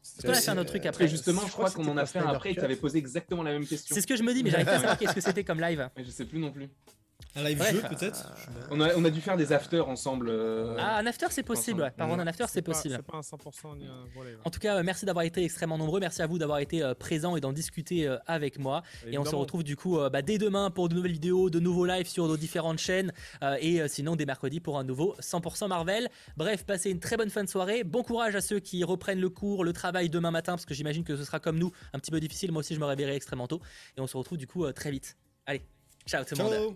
Cut Est-ce C'est- qu'on a fait un autre truc après Et justement, je je crois qu'on en a fait un après et que Cut. tu avais posé exactement la même question. C'est ce que je me dis, mais j'arrive pas à savoir qu'est-ce que c'était comme live. Mais je sais plus non plus. Un live Bref, jeu peut-être On a, on a dû faire des afters ensemble. euh, Ah, un after, c'est possible. Ouais. Par contre, un after, c'est possible. C'est pas un 100% ni un volet. En tout cas, euh, merci d'avoir été extrêmement nombreux. Merci à vous d'avoir été euh, présents et d'en discuter euh, avec moi. Et on se retrouve du coup euh, bah, dès demain pour de nouvelles vidéos, de nouveaux lives sur nos différentes chaînes. euh, et euh, sinon, dès mercredi pour un nouveau 100% Marvel. Bref, passez une très bonne fin de soirée. Bon courage à ceux qui reprennent le cours, le travail demain matin, parce que j'imagine que ce sera comme nous, un petit peu difficile. Moi aussi, je me réveillerai extrêmement tôt. Et on se retrouve du coup euh, très vite. Allez, ciao tout le monde.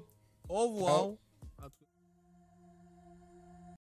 Ciao Au revoir. Ciao.